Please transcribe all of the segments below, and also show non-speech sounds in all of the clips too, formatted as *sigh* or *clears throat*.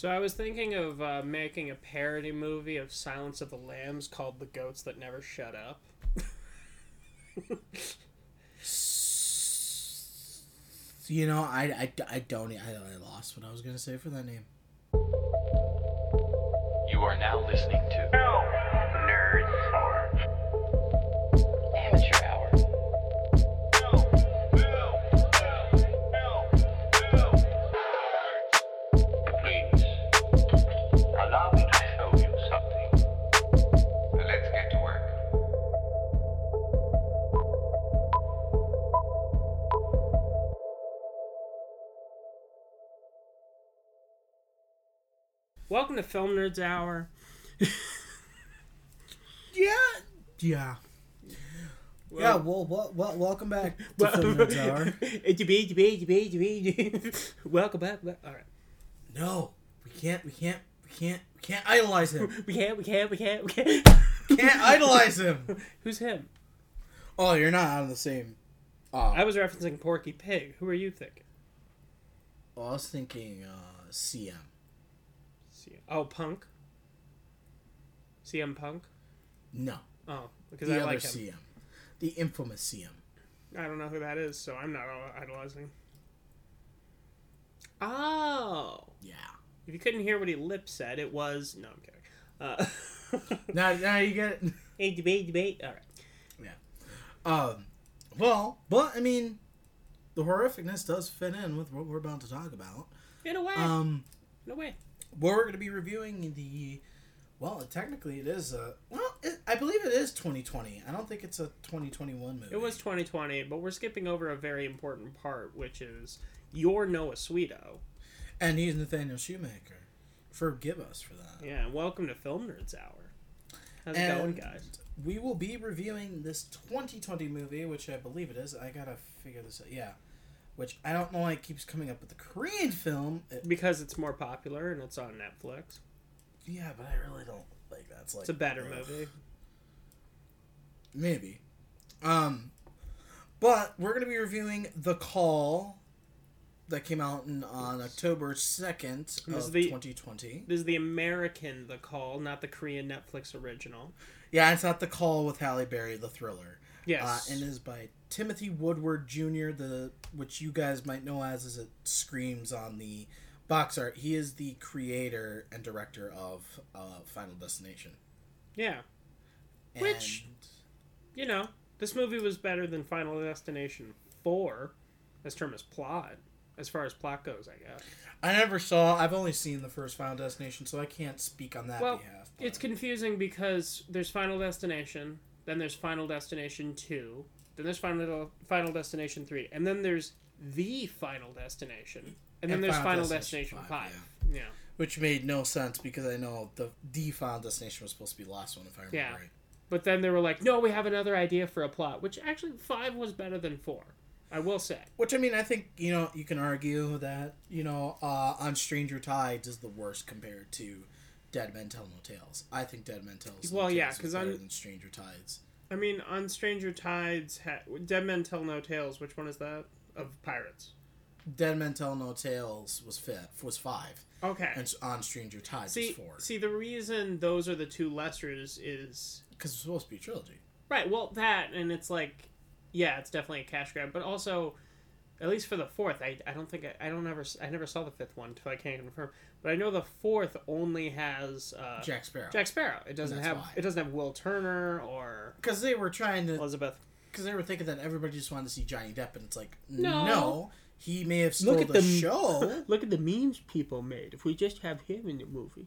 So I was thinking of uh, making a parody movie of Silence of the Lambs called "The Goats That Never Shut Up." *laughs* You know, I, I, I don't. I, I lost what I was gonna say for that name. You are now listening to Welcome to Film Nerds Hour. Yeah, yeah, yeah. Well, well, well welcome back to Film Nerds Hour. Welcome back. All right. No, we can't. We can't. We can't. We can't idolize him. *laughs* We can't. We can't. We can't. We can't. *laughs* Can't idolize him. *laughs* Who's him? Oh, you're not on the same. Uh, I was referencing Porky Pig. Who are you thinking? well, I was thinking uh, CM. C- Oh, Punk. CM Punk. No, Oh, because the I other like him. CM, the infamous CM. I don't know who that is, so I'm not idolizing. Oh, Yeah. if you couldn't hear what he lip said, it was no. I'm kidding. Uh, *laughs* Now, now you get. it. *laughs* hey, debate, debate. All right. Yeah. Um, well, but I mean, the horrificness does fit in with what we're about to talk about. In a way. Um, in a way. Well, we're going to be reviewing the. Well, technically, it is a. Well, it, I believe it is 2020. I don't think it's a 2021 movie. It was 2020, but we're skipping over a very important part, which is you're Noah Sweeto. and he's Nathaniel Shoemaker. Forgive us for that. Yeah, welcome to Film Nerds Hour. How's it And going, guys? We will be reviewing this 2020 movie, which I believe it is. I gotta figure this out. Yeah, which I don't know why it keeps coming up with the Korean film. It- Because it's more popular and it's on Netflix. yeah, but I really don't like that's like It's a better ugh. movie. Maybe. Um, but we're gonna be reviewing The Call that came out in, on October 2nd This of is the- 2020. This is the American The Call, not the Korean Netflix original. Yeah, it's not The Call with Halle Berry, the thriller. Yes. Uh, and is by Timothy Woodward Jr., the which you guys might know as as it screams on the box art. He is the creator and director of uh, Final Destination. yeah. And Which- You know, this movie was better than Final Destination 4 as term as plot. As far as plot goes, I guess. I never saw. I've only seen the first Final Destination, so I can't speak on that Well, behalf. It's confusing because there's Final Destination, then there's Final Destination 2, then there's Final Final Destination 3, and then there's the Final Destination, and then And there's Final Final Destination Destination 5. 5, Yeah. which made no sense because I know the the Final Destination was supposed to be the last one, if I remember Yeah. right. But then they were like, "No, we have another idea for a plot," which actually 5 was better than 4. I will say. Which I mean, I think you know you can argue that you know uh, on Stranger Tides is the worst compared to Dead Men Tell No Tales. I think Dead Men Tell No Well, yeah, Tales is 'cause better on- than Stranger Tides. I mean, on Stranger Tides, ha- Dead Men Tell No Tales, which one is that? Of pirates. Dead Men Tell No Tales was fifth, was five, Okay. and on Stranger Tides See, was four see, the reason those are the two lessers is because it's supposed to be a trilogy. Right. Well, that and it's like, yeah, it's definitely a cash grab. But also, at least for the fourth, I, I don't think I, I don't ever I never saw the fifth one, so I can't confirm. But I know the fourth only has uh, Jack Sparrow. Jack Sparrow. It doesn't have why. it doesn't have Will Turner or Because they were trying to, Elizabeth. because they were thinking that everybody just wanted to see Johnny Depp, and it's like, No. no, he may have stole Look at the, the- show. *laughs* Look at the memes people made. If we just have him in the movie.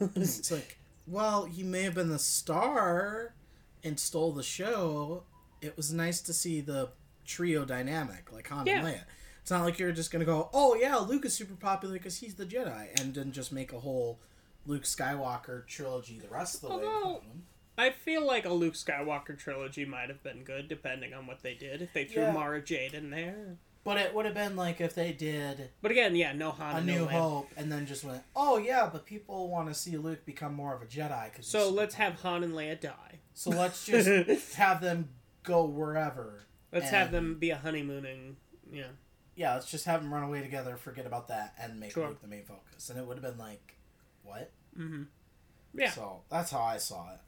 *laughs* it's like, well, he may have been the star and stole the show. It was nice to see the trio dynamic, like Han Yeah. and Leia. It's not like you're just gonna go, oh yeah, Luke is super popular because he's the Jedi, and then just make a whole Luke Skywalker trilogy the rest of the way. Although- him. I feel like a Luke Skywalker trilogy might have been good, depending on what they did. If they threw Yeah. Mara Jade in there. But it would have been like if they did But again, yeah, no Han A and New no. Hope and then just went, oh yeah, but people want to see Luke become more of a Jedi. Cause So let's have Han and Leia die. So let's just *laughs* have them go wherever. Let's have them be a honeymooning. Yeah. yeah, let's just have them run away together, forget about that, and make Sure. Luke the main focus. And it would have been like, what? Mm-hmm. Yeah. So that's how I saw it.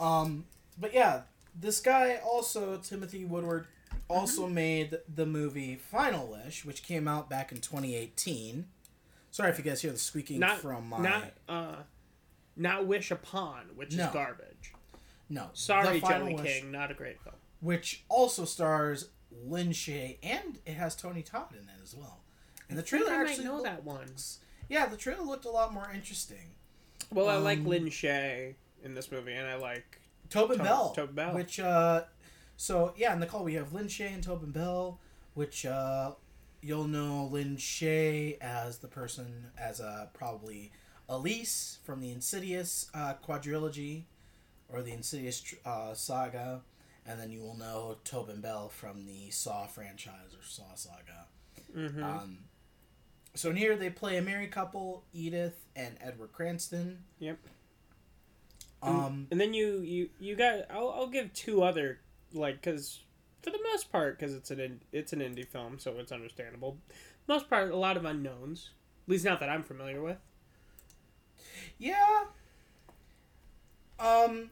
Um, but yeah, this guy also Timothy Woodward also Mm-hmm. made the movie Final Wish, which came out back in 2018. Sorry if you guys hear the squeaking not from my not uh, not Wish Upon, which No. is garbage. no. Sorry, The Final Joey Wish, King, not a great film. Which also stars Lin Shay and it has Tony Todd in it as well. And the trailer I might actually know looked- that one. Yeah, the trailer looked a lot more interesting. Well, I like Um, Lin Shay in this movie, and I like Tobin Tob- Bell. Tobin Bell. Which uh so yeah, in the call we have Lin Shay and Tobin Bell, which uh you'll know Lin Shay as the person as uh probably Elise from the Insidious uh quadrilogy or the Insidious uh saga, and then you will know Tobin Bell from the Saw franchise or Saw saga. Mhm. Um so in here they play a married couple, Edith and Edward Cranston. Yep. Um and then you you you got I'll I'll give two other like because for the most part because it's an in, it's an indie film so it's understandable. Most part a lot of unknowns. At least not that I'm familiar with. yeah. Um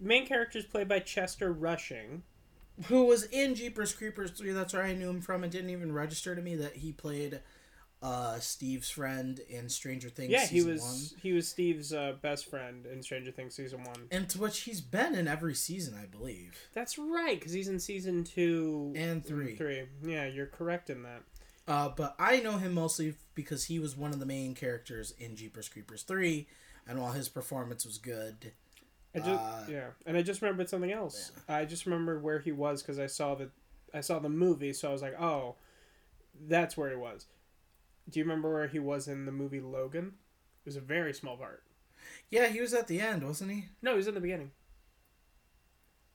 Main character is played by Chester Rushing. who was in Jeepers Creepers 3. That's where I knew him from. It didn't even register to me that he played uh, Steve's friend in Stranger Things Yeah, he was one. he was Steve's uh, best friend in Stranger Things season one. And to which he's been in every season, I believe. That's right, because he's in season two And three. Three. Yeah, you're correct in that. Uh, but I know him mostly because he was one of the main characters in Jeepers Creepers 3. And while his performance was good, I just Uh, yeah, and I just remembered something else. I just remembered where he was because I saw the I saw the movie, so I was like, oh, that's where he was. Do you remember where he was in the movie Logan? It was a very small part. yeah, he was at the end, wasn't he? No, he was in the beginning.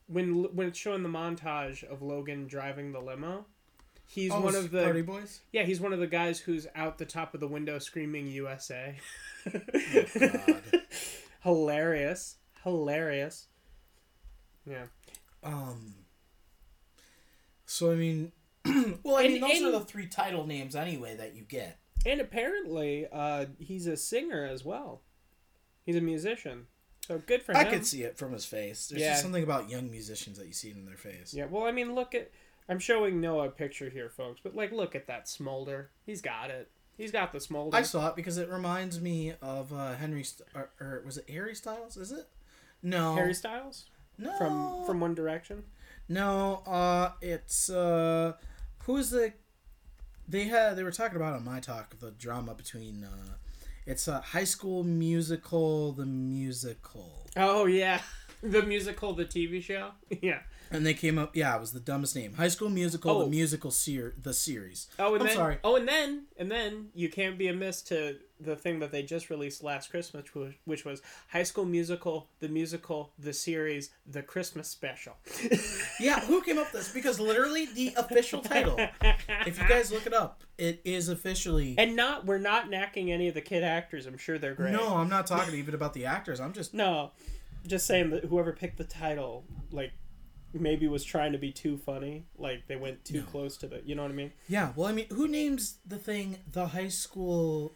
When when it's showing the montage of Logan driving the limo, he's oh, one of the Party Boys? yeah he's one of the guys who's out the top of the window screaming USA. God. *laughs* Hilarious, hilarious. Yeah. Um. So I mean, *clears throat* well, I And- mean, those and- are the three title names anyway that you get. And apparently, uh, he's a singer as well. He's a musician. So good for I him. I could see it from his face. There's Yeah. just something about young musicians that you see in their face. Yeah, well, I mean, look at. I'm showing Noah a picture here, folks, but, like, look at that smolder. He's got it. He's got the smolder. I saw it because it reminds me of uh, Henry, St- or, or was it Harry Styles? Is it? No, Harry Styles? no, From from One Direction? no. Uh, it's uh, who's the? They had they were talking about on my talk the drama between uh, it's a High School Musical, the musical, Oh, yeah. *laughs* The musical, the TV show? *laughs* Yeah. and they came up. Yeah, it was the dumbest name. High School Musical, Oh. the musical ser- the series. Oh, and I'm then, sorry. Oh, and then, and then you can't be amiss to the thing that they just released last Christmas, which was, High School Musical, the musical, the series, the Christmas special. *laughs* Yeah, who came up with this? Because literally the official title. If you guys look it up, it is officially. and not, we're not knacking any of the kid actors. I'm sure they're great. No, I'm not talking even about the actors. I'm just. No, just saying that whoever picked the title, like, maybe was trying to be too funny. Like they went too No. close to the. You know what I mean? Yeah, well, I mean, who names the thing the high school,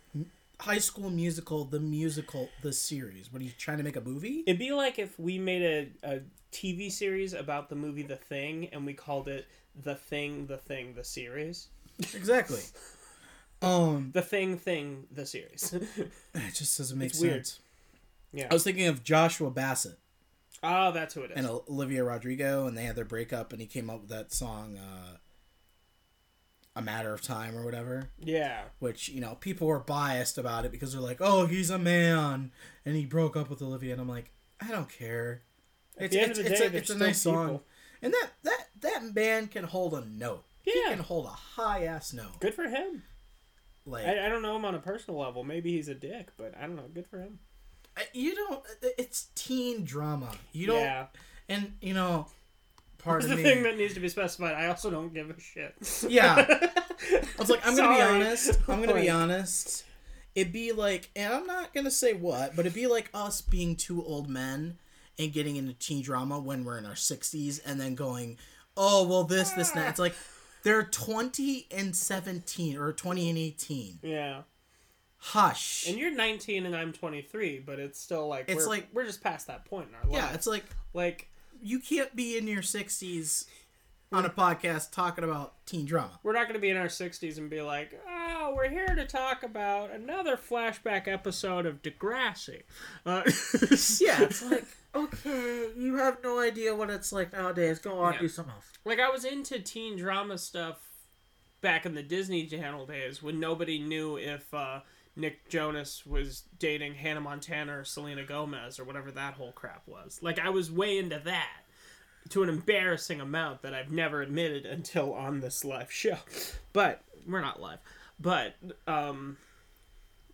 high school musical, the musical, the series? What are you trying to make a movie? It'd be like if we made a, a TV series about the movie The Thing, and we called it The Thing, The Thing, The Series. Exactly. *laughs* Um, The Thing, Thing, The Series. *laughs* it just doesn't make It's weird. sense. Yeah. I was thinking of Joshua Bassett oh, that's who it is. and Olivia Rodrigo, and they had their breakup, and he came up with that song, uh, "A Matter of Time" or whatever. Yeah. which you know people were biased about it because they're like, "Oh, he's a man," and he broke up with Olivia, and I'm like, I don't care. It's the end it's, of the it's, day, a, it's a nice song, and that that that man can hold a note. Yeah. He can hold a high ass note. Good for him. Like I, I don't know him on a personal level. Maybe he's a dick, but I don't know. Good for him. You don't. It's teen drama. You don't. Yeah. And you know, part of the me. thing that needs to be specified. I also don't give a shit. Yeah. *laughs* I was like, I'm gonna be Sorry. honest. I'm gonna be Like, honest. It'd be like, and I'm not gonna say what, but it'd be like us being two old men and getting into teen drama when we're in our 60s, and then going, oh well, this, this, and that. It's like They're 20 and 17 or 20 and 18. Yeah. Hush. And you're 19 and I'm 23, but it's still like It's we're, like- we're just past that point in our life. yeah, it's like like you can't be in your 60s on a podcast talking about teen drama. we're not going to be in our 60s and be like, "Oh, we're here to talk about another flashback episode of Degrassi." Uh, *laughs* Yeah, it's like okay, you have no idea what it's like nowadays. Go on, Yeah. do something else. like I was into teen drama stuff back in the Disney Channel days when nobody knew if uh, Nick Jonas was dating Hannah Montana or Selena Gomez or whatever that whole crap was. Like I was way into that to an embarrassing amount that I've never admitted until on this live show. *laughs* But we're not live. But um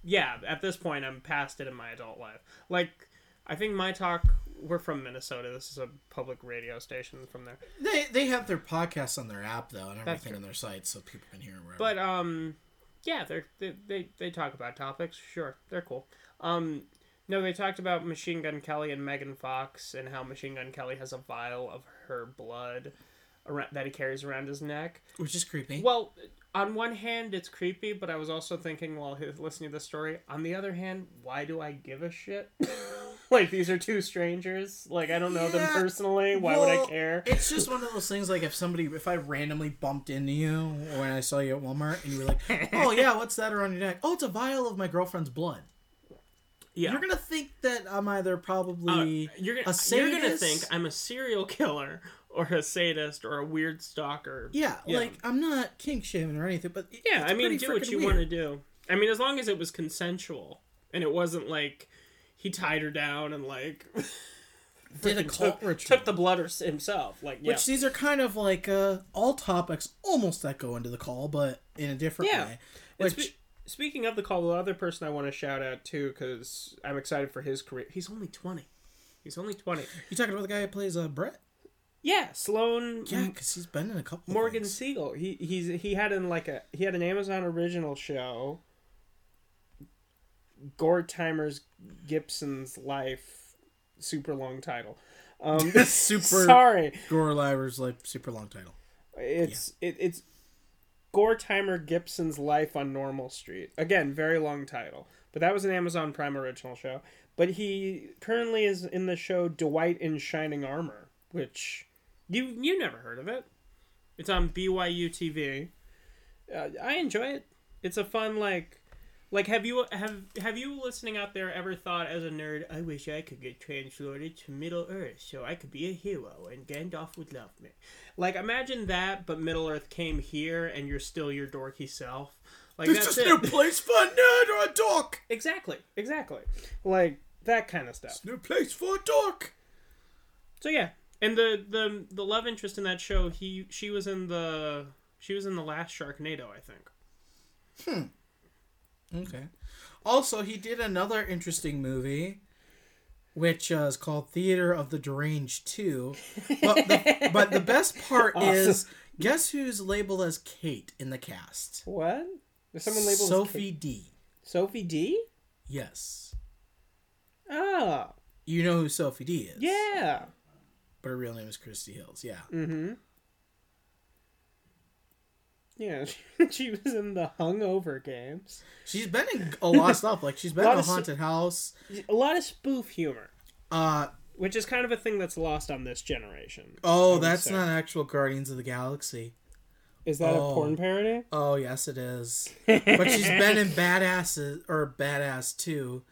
yeah, at this point I'm past it in my adult life. Like I think my talk we're from Minnesota. This is a public radio station from there. They they have their podcasts on their app though and everything on their site, so people can hear wherever. But um, yeah, they're, they they they talk about topics. Sure, they're cool. Um, no, they talked about Machine Gun Kelly and Megan Fox and how Machine Gun Kelly has a vial of her blood around, that he carries around his neck. which is creepy. Well, on one hand, it's creepy, but I was also thinking while listening to the story. On the other hand, why do I give a shit? Like these are two strangers. Like I don't know them personally. Why would I care? It's just one of *laughs* those things like if somebody if I randomly bumped into you when I saw you at Walmart and you were like, "Oh yeah, *laughs* what's that around your neck?" "Oh, it's a vial of my girlfriend's blood." Yeah. You're going to think that I'm either probably Uh, you're a gonna you're gonna think I'm a serial killer or a sadist or a weird stalker. Yeah, Yeah. like I'm not kink shaming or anything, but Yeah, I mean, do what you want to do. I mean, as long as it was consensual and it wasn't like he tied her down and like *laughs* Did a cult took, ritual. took the blood himself. Like, yeah, Which these are kind of like uh, all topics almost that go into the call, but in a different Yeah. way. Which spe- speaking of the call, the other person I want to shout out too, because I'm excited for his career. He's only twenty. He's only twenty. you talking about the guy who plays uh, Brett? Yeah, Sloan. Yeah, because he's been in a couple. Morgan things. Siegel. He he's he had in like a he had an Amazon original show. Gortimer's Gibson's life, super long title. Um, *laughs* Super- Sorry, Gore Liver's like super long title. it's it, it's Gortimer Gibson's life on Normal Street. Again, very long title, but that was an Amazon Prime original show. But he currently is in the show Dwight in Shining Armor, which you you never heard of it. It's on BYU TV. Uh, I enjoy it. It's a fun like like have you have have you listening out there ever thought as a nerd I wish I could get transported to Middle Earth so I could be a hero and Gandalf would love me. Like imagine that but Middle Earth came here and you're still your dorky self. Like There's that's just it. no place for a nerd or a dork. Exactly. Exactly. Like that kind of stuff. No place for a dork. So yeah, and the the the love interest in that show, he she was in the she was in the last Sharknado, I think. Hmm. Okay. Also, he did another interesting movie, which uh, is called Theater of the Deranged 2. But the, *laughs* but the best part is guess who's labeled as Kate in the cast? What? There's someone labeled as Sophie D. Sophie D. Yes. Oh, You know who Sophie D is. yeah. But her real name is Christy Hills. Yeah. Mm-hmm. Yeah, *laughs* she was in the Hungover games. She's been in a lot of stuff. Like she's been *laughs* in a haunted house. A lot of spoof humor, Uh which is kind of a thing that's lost on this generation. oh, that's say. not actual Guardians of the Galaxy. Is that Oh. a porn parody? Oh yes, it is. *laughs* But she's been in Badasses or Badass Two,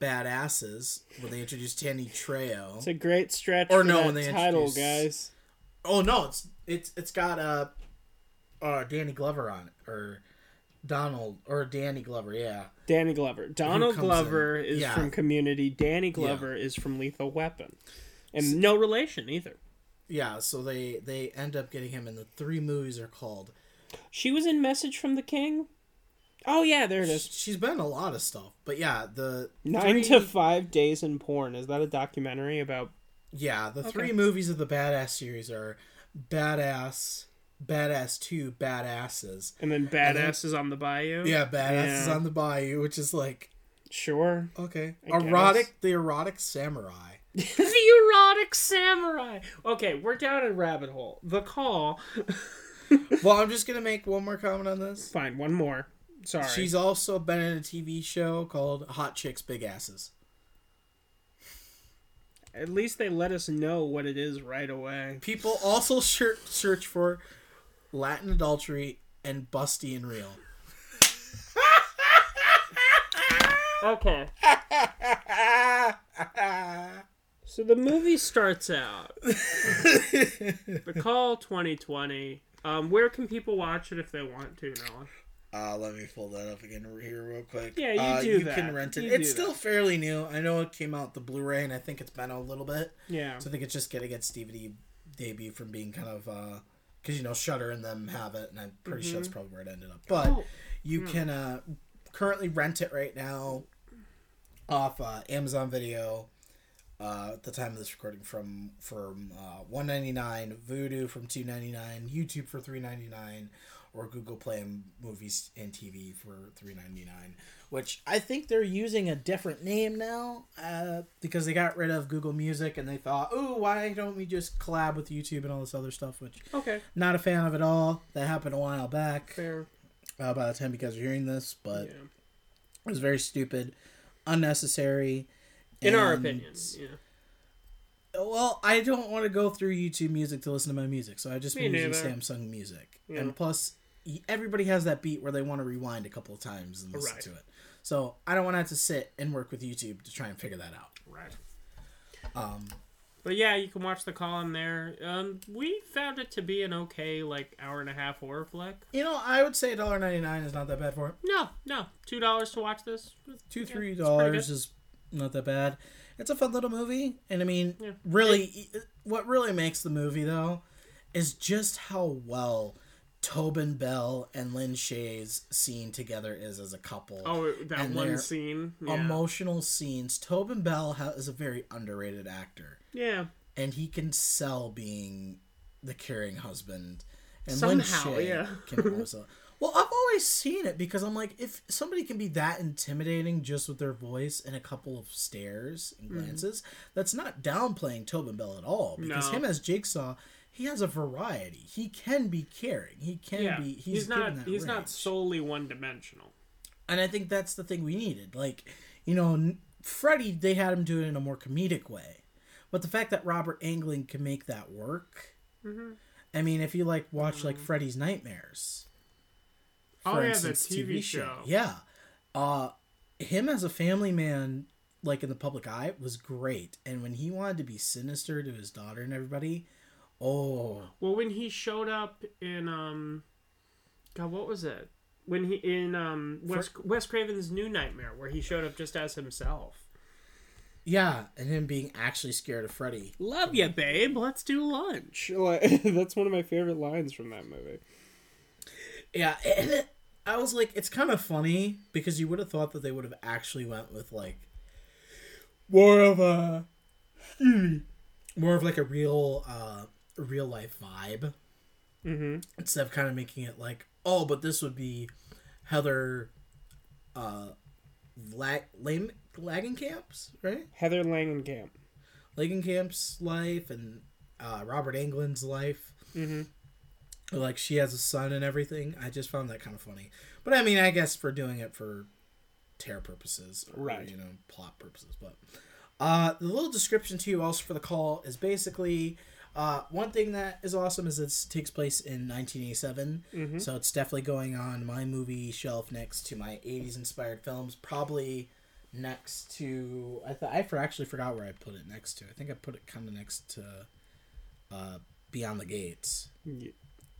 Badasses when they introduced Danny Trejo. It's a great stretch Or for no, that when they title, introduce- guys. Oh no, it's it's it's got uh, uh Danny Glover on it or Donald or Danny Glover. Yeah, Danny Glover. Donald Glover in. is Yeah. from Community. Danny Glover is from Lethal Weapon, and no relation either. yeah. So they they end up getting him, and the three movies are called. She was in Message from the King. Oh yeah, there it is. She's been a lot of stuff, but yeah, the Nine three- to Five Days in Porn. Is that a documentary about? Yeah, the three movies of the Badass series are Badass, Badass Two, Badasses. And then Badasses on the Bayou. Yeah, Badasses Yeah. on the Bayou, which is like Sure. okay, I erotic, guess. the erotic samurai. *laughs* the erotic samurai. Okay, we're down a rabbit hole. The call. *laughs* well, I'm just gonna make one more comment on this. Fine, one more. Sorry. She's also been in a TV show called Hot Chicks Big Asses. At least they let us know what it is right away. People also search search for Latin adultery and busty and real. Okay. So the movie starts out. *laughs* the Call 2020. Um, where can people watch it if they want to, Noah? Uh, let me pull that up again here real quick. Yeah, you uh, do You that. can rent it. You it's still that. fairly new. I know it came out the Blu-ray, and I think it's been a little bit. Yeah. So I think it's just getting its DVD debut from being kind of because you know Shutter and them have it, and I'm pretty sure that's probably where it ended up. But Mm-hmm. Oh, you can uh, currently rent it right now off uh, Amazon Video. Uh, at the time of this recording, from from uh, one ninety nine, Vudu from two ninety nine, YouTube for three ninety nine, or Google Play Movies and TV for three ninety nine. Which I think they're using a different name now uh, because they got rid of Google Music and they thought, oh, why don't we just collab with YouTube and all this other stuff? Which Okay. not a fan of at all. That happened a while back. Fair. Uh, by the time you guys are hearing this, but Yeah. it was very stupid, unnecessary. In our opinions. Yeah. well, I don't want to go through YouTube Music to listen to my music, so I just been using. Samsung Music. Yeah. And plus, everybody has that beat where they want to rewind a couple of times and listen Right. to it. So I don't want to have to sit and work with YouTube to try and figure that out. Right. Um, But yeah, you can watch the call on there. Um, we found it to be an okay, like, hour and a half horror flick. you know, I would say $1.99 is not that bad for it. No, no. $2 to watch this. Two, three dollars is not that bad. It's a fun little movie, and I mean, Yeah. really, what really makes the movie though is just how well Tobin Bell and Lin Shay's scene together is as a couple. Oh, that And one scene. Yeah. Emotional scenes. Tobin Bell ha- is a very underrated actor, yeah. and he can sell being the caring husband. And Somehow, Lynn Shay yeah. can also. *laughs* Well, I've always seen it because I'm like, if somebody can be that intimidating just with their voice and a couple of stares and mm-hmm. glances, that's not downplaying Tobin Bell at all. Because No. him as Jigsaw, he has a variety. He can be caring. He can Yeah. be. He's, He's, not. He's not solely one dimensional. And I think that's the thing we needed. Like, you know, Freddy, they had him do it in a more comedic way. But the fact that Robert Englund can make that work. Mm-hmm. I mean, if you like watch like Freddy's Nightmares. Oh, for yeah, the instance, TV show. Yeah. Uh him as a family man, like in the public eye, was great. And when he wanted to be sinister to his daughter and everybody, oh Well, when he showed up in um, God, what was it? When he in um Wes Wes Craven's New Nightmare, where he showed up just as himself. yeah, and him being actually scared of Freddy. Love ya, babe. Let's do lunch. *laughs* That's one of my favorite lines from that movie. Yeah, *laughs* it, I was like, it's kind of funny because you would have thought that they would have actually went with like more of a *sniffs* more of like a real uh real life vibe Mm-hmm. instead of kind of making it like oh but this would be heather uh lag lame lagging camps right Heather Langenkamp. lagging camps life and uh robert englund's life Mm-hmm. like she has a son and everything i just found that kind of funny but i mean i guess for doing it for tear purposes or, Right. you know plot purposes but uh the little description to you also for the call is basically uh, one thing that is awesome is this takes place in 1987, Mm-hmm. so it's definitely going on my movie shelf next to my 80s inspired films. Probably next to I th- I for actually forgot where I put it next to. I think I put it kind of next to uh, Beyond the Gates.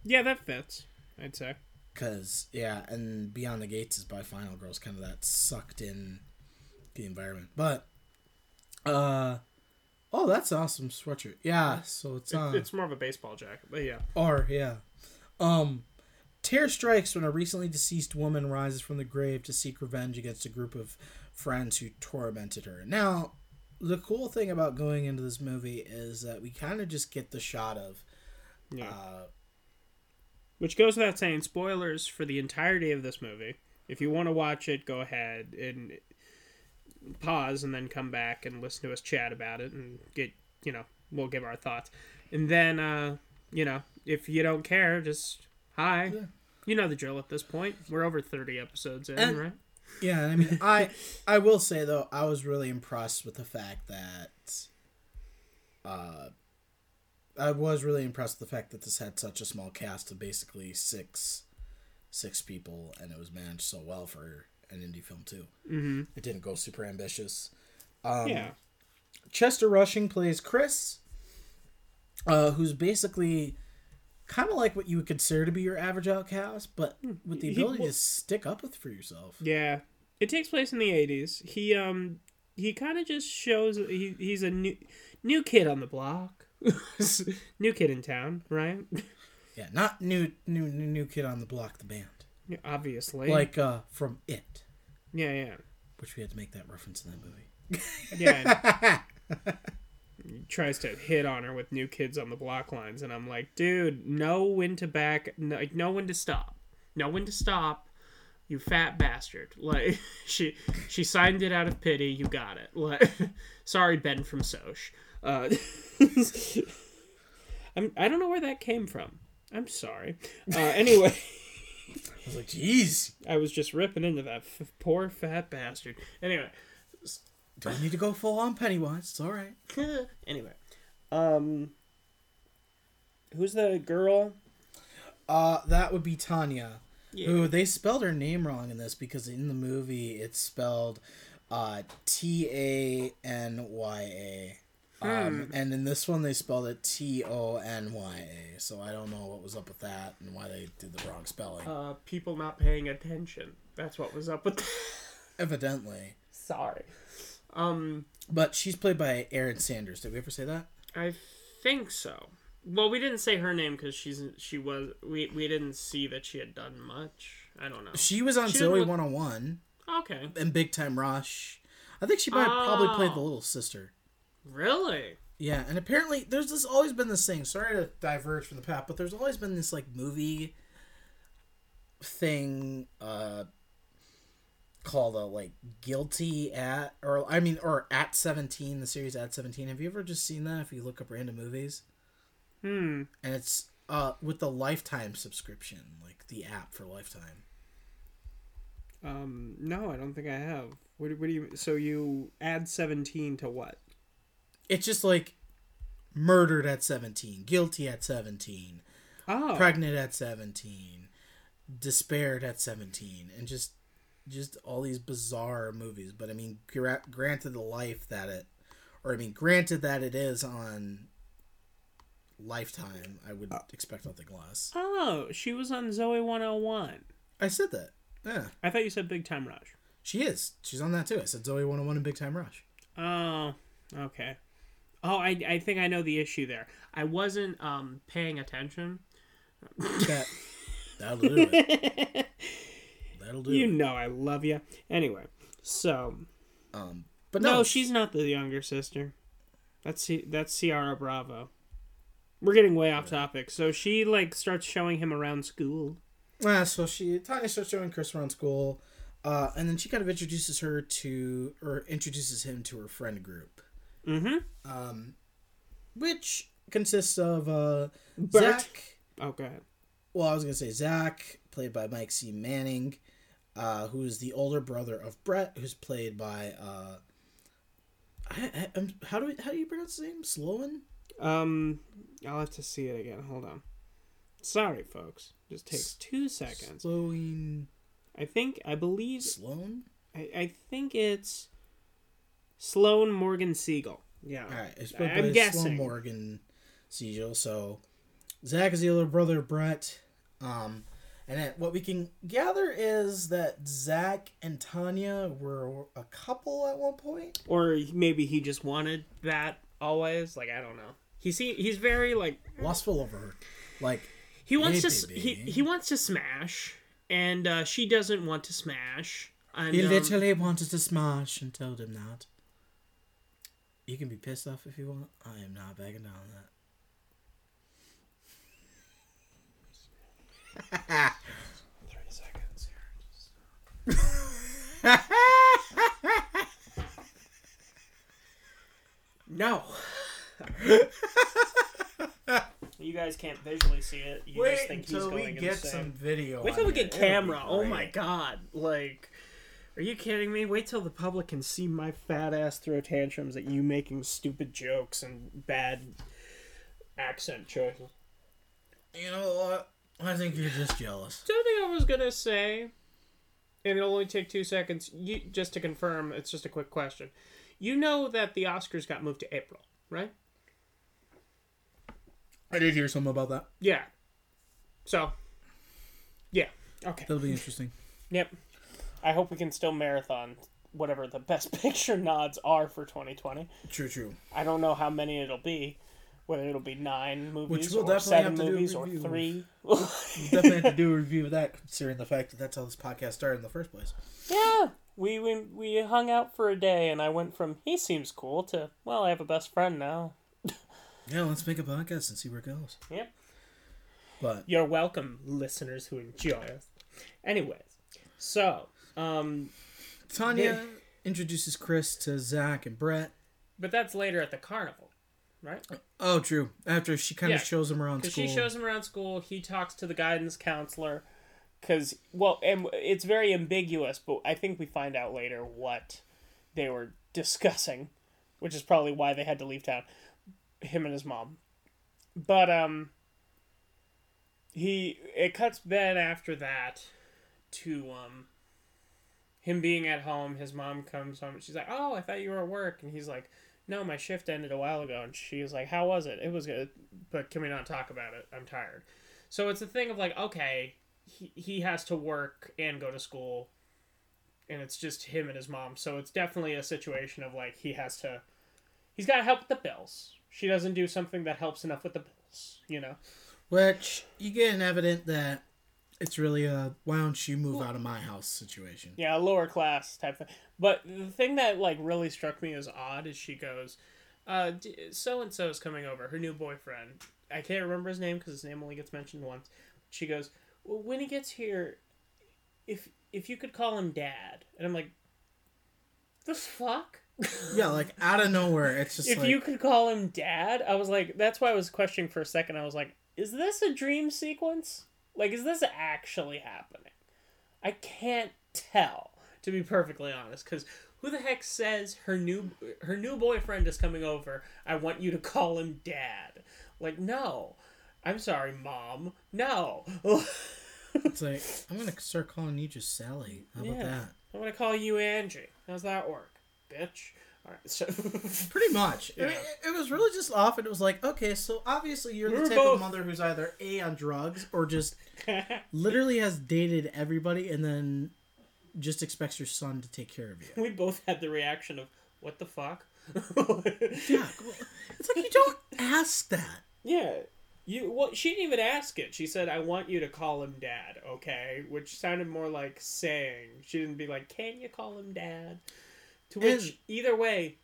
Yeah, that fits. I'd say. Cause yeah, and Beyond the Gates is by Final Girls, kind of that sucked in the environment. But uh, oh, that's awesome sweatshirt. Yeah, so it's It- it's more of a baseball jacket, but yeah. Or yeah, um, terror strikes when a recently deceased woman rises from the grave to seek revenge against a group of friends who tormented her. Now, the cool thing about going into this movie is that we kind of just get the shot of Yeah. uh, Which goes without saying, spoilers for the entirety of this movie. If you want to watch it, go ahead and pause and then come back and listen to us chat about it and get, you know, we'll give our thoughts. And then, uh, you know, if you don't care, just Hi. Yeah. You know the drill at this point. We're over 30 episodes in, And- right? Yeah, I mean, I I will say though, I was really impressed with the fact that, uh, I was really impressed with the fact that this had such a small cast of basically six, six people, and it was managed so well for an indie film too. Mm-hmm. It didn't go super ambitious. Um, yeah. Chester Rushing plays Chris, uh, who's basically kind of like what you would consider to be your average outcast, but with the He- ability to stick up with for yourself. Yeah. It takes place in the 80s. He um he kind of just shows he he's a new new kid on the block. *laughs* new kid in town, right? Yeah, not new, new, new, new kid on the block. The band, Yeah, Obviously. like uh, from It, yeah, yeah. which we had to make that reference in that movie. Yeah. *laughs* tries to hit on her with new kids on the block lines and I'm like, "Dude, know when to back, like know when to stop. Know when to stop." You fat bastard! *laughs* Like she she signed it out of pity. You got it. *laughs* Like, sorry, Ben from Soch. Uh, I'm I don't know where that came from. I'm sorry. Uh, anyway, I was like, "Jeez, I was just ripping into that f- poor fat bastard. Anyway, don't need to go full on Pennywise. It's all right." *laughs* anyway, um, who's the girl? Uh, that would be Tanya. Yeah. Who they spelled her name wrong in this because in the movie it's spelled uh, T A N Y A. Um, and in this one they spelled it T O N Y A. So I don't know what was up with that and why they did the wrong spelling. Uh, people not paying attention. That's what was up with. That. *laughs* Evidently. Sorry. Um, But she's played by Erin Sanders. Did we ever say that? I think so. Well, we didn't say her name because she's she was we we didn't see that she had done much. I don't know. She was on She Zoe look- 101 Okay, and Big Time Rush. I think she might have probably played the Oh. little sister. Really? Yeah, and apparently there's this always been this thing. Sorry to diverge from the path, but there's always been this like movie thing uh called a like guilty at or I mean or at 17 the series at 17 have you ever just seen that if you look up random movies Hmm. and it's uh with the lifetime subscription like the app for lifetime Um. No, I don't think I have. What, what do you? So you add seventeen to what? It's just like murdered at 17 guilty at 17 Oh. pregnant at 17 despaired at 17 and just just all these bizarre movies but i mean gra- granted the life that it or i mean granted that it is on lifetime i would uh. expect nothing less Oh, she was on Zoe 101. i said that yeah I thought you said Big Time Rush. she is she's on that too i said zoe 101 and big time rush Oh, okay. Oh, I, I think I know the issue there. I wasn't um paying attention. that *laughs* that'll do it that'll do You it know I love you. Anyway, so um but no, no, she's not the younger sister. That's that's Ciara Bravo. We're getting way off topic. So she like starts showing him around school. Yeah, so she Tanya starts showing Chris around school, uh, and then she kind of introduces her to or introduces him to her friend group, Mm-hmm. um, which consists of uh, Bert. Zach. Oh, go ahead. Well, I was gonna say Zach, played by Mike C. Manning, uh, who is the older brother of Brett, who's played by. Uh, I, I, I'm- how do we, how do you pronounce his name? Sloan. Um, I'll have to see it again. Hold on. Sorry, folks. Just takes two seconds. Sloan. I think I believe Sloan. I, I think it's Sloan Morgan Siegel. Yeah. All right, it's played I'm by guessing. Sloan Morgan Siegel. So Zach is the older brother of Brett. Um, and it, what we can gather is that Zach and Tanya were a couple at one point. Or maybe he just wanted that always. Like I don't know. He's he, he's very like Lustful over her. Like, he wants Hey, to baby. he he wants to smash, and uh, she doesn't want to smash. And, he um, literally wanted to smash and told him that. You can be pissed off if you want. I am not backing down on that. Thirty seconds. No. *laughs* You guys can't visually see it. You just Wait think he's going we get insane. some video. Wait till we get camera. Oh my god. Like are you kidding me? Wait till the public can see my fat ass throw tantrums at you making stupid jokes and bad accent choices. You know what? I think you're just jealous. Something I was gonna say, and it'll only take two seconds. You just to confirm. It's just a quick question. You know that the Oscars got moved to April, right? I did hear something about that. Yeah. So. Yeah. Okay. That'll be interesting. Yep. I hope we can still marathon whatever the best *laughs* picture nods are for 2020. True, true. I don't know how many it'll be. Whether it'll be nine movies we'll or seven have to do a movies or three. We definitely have to do a review of that, considering the fact that that's how this podcast started in the first place. Yeah, we, we we hung out for a day, and I went from he seems cool to well, I have a best friend now. Yeah, let's make a podcast and see where it goes. Yep. But You're welcome, listeners who enjoy us. Anyways, so um, Tanya introduces Chris to Zach and Brett. but that's later at the carnival, right? Oh, true. After she kind of Yeah, shows him around school. she shows him around school, he talks to the guidance counselor. Because well, and it's very ambiguous, but I think we find out later what they were *laughs* discussing, which is probably why they had to leave town. Him and his mom, but um, he it cuts then after that to um him being at home. His mom comes home. and She's like, "Oh, I thought you were at work," and he's like, "No, my shift ended a while ago." And she's like, "How was it?" It was good, but can we not talk about it? I'm tired. So it's a thing of like, okay, he he has to work and go to school, and it's just him and his mom. So it's definitely a situation of like he has to, he's got to help with the bills. She doesn't do something that helps enough with the bills, you know. Which you get an evident that it's really a why don't you move out of my house situation. Yeah, a lower class type thing. But the thing that like really struck me as odd is she goes, uh, so and so is coming over, her new boyfriend. I can't remember his name because his name only gets mentioned once. She goes, well, when he gets here, if if you could call him dad, and I'm like, the fuck. *laughs* Yeah, like out of nowhere, it's just if like you could call him dad, I was like, that's why I was questioning for a second. I was like, is this a dream sequence? Like, is this actually happening? I can't tell, to be perfectly honest, because who the heck says her new her new boyfriend is coming over? I want you to call him dad. Like, no, I'm sorry, mom, no. *laughs* it's like I'm gonna start calling you just Sally. How about Yeah. that? I'm gonna call you Angie. How's that work, bitch? All right, so *laughs* Pretty much. Yeah. It, it was really just off, and it was like, okay, so obviously you're the We're type both- of mother who's either a on drugs or just *laughs* literally has dated everybody, and then just expects your son to take care of you. we both had the reaction of what the fuck. *laughs* Yeah, it's like you don't ask that. Yeah. You well she didn't even ask it. She said, I want you to call him dad, okay? Which sounded more like saying. She didn't be like, Can you call him dad? To which And- either way,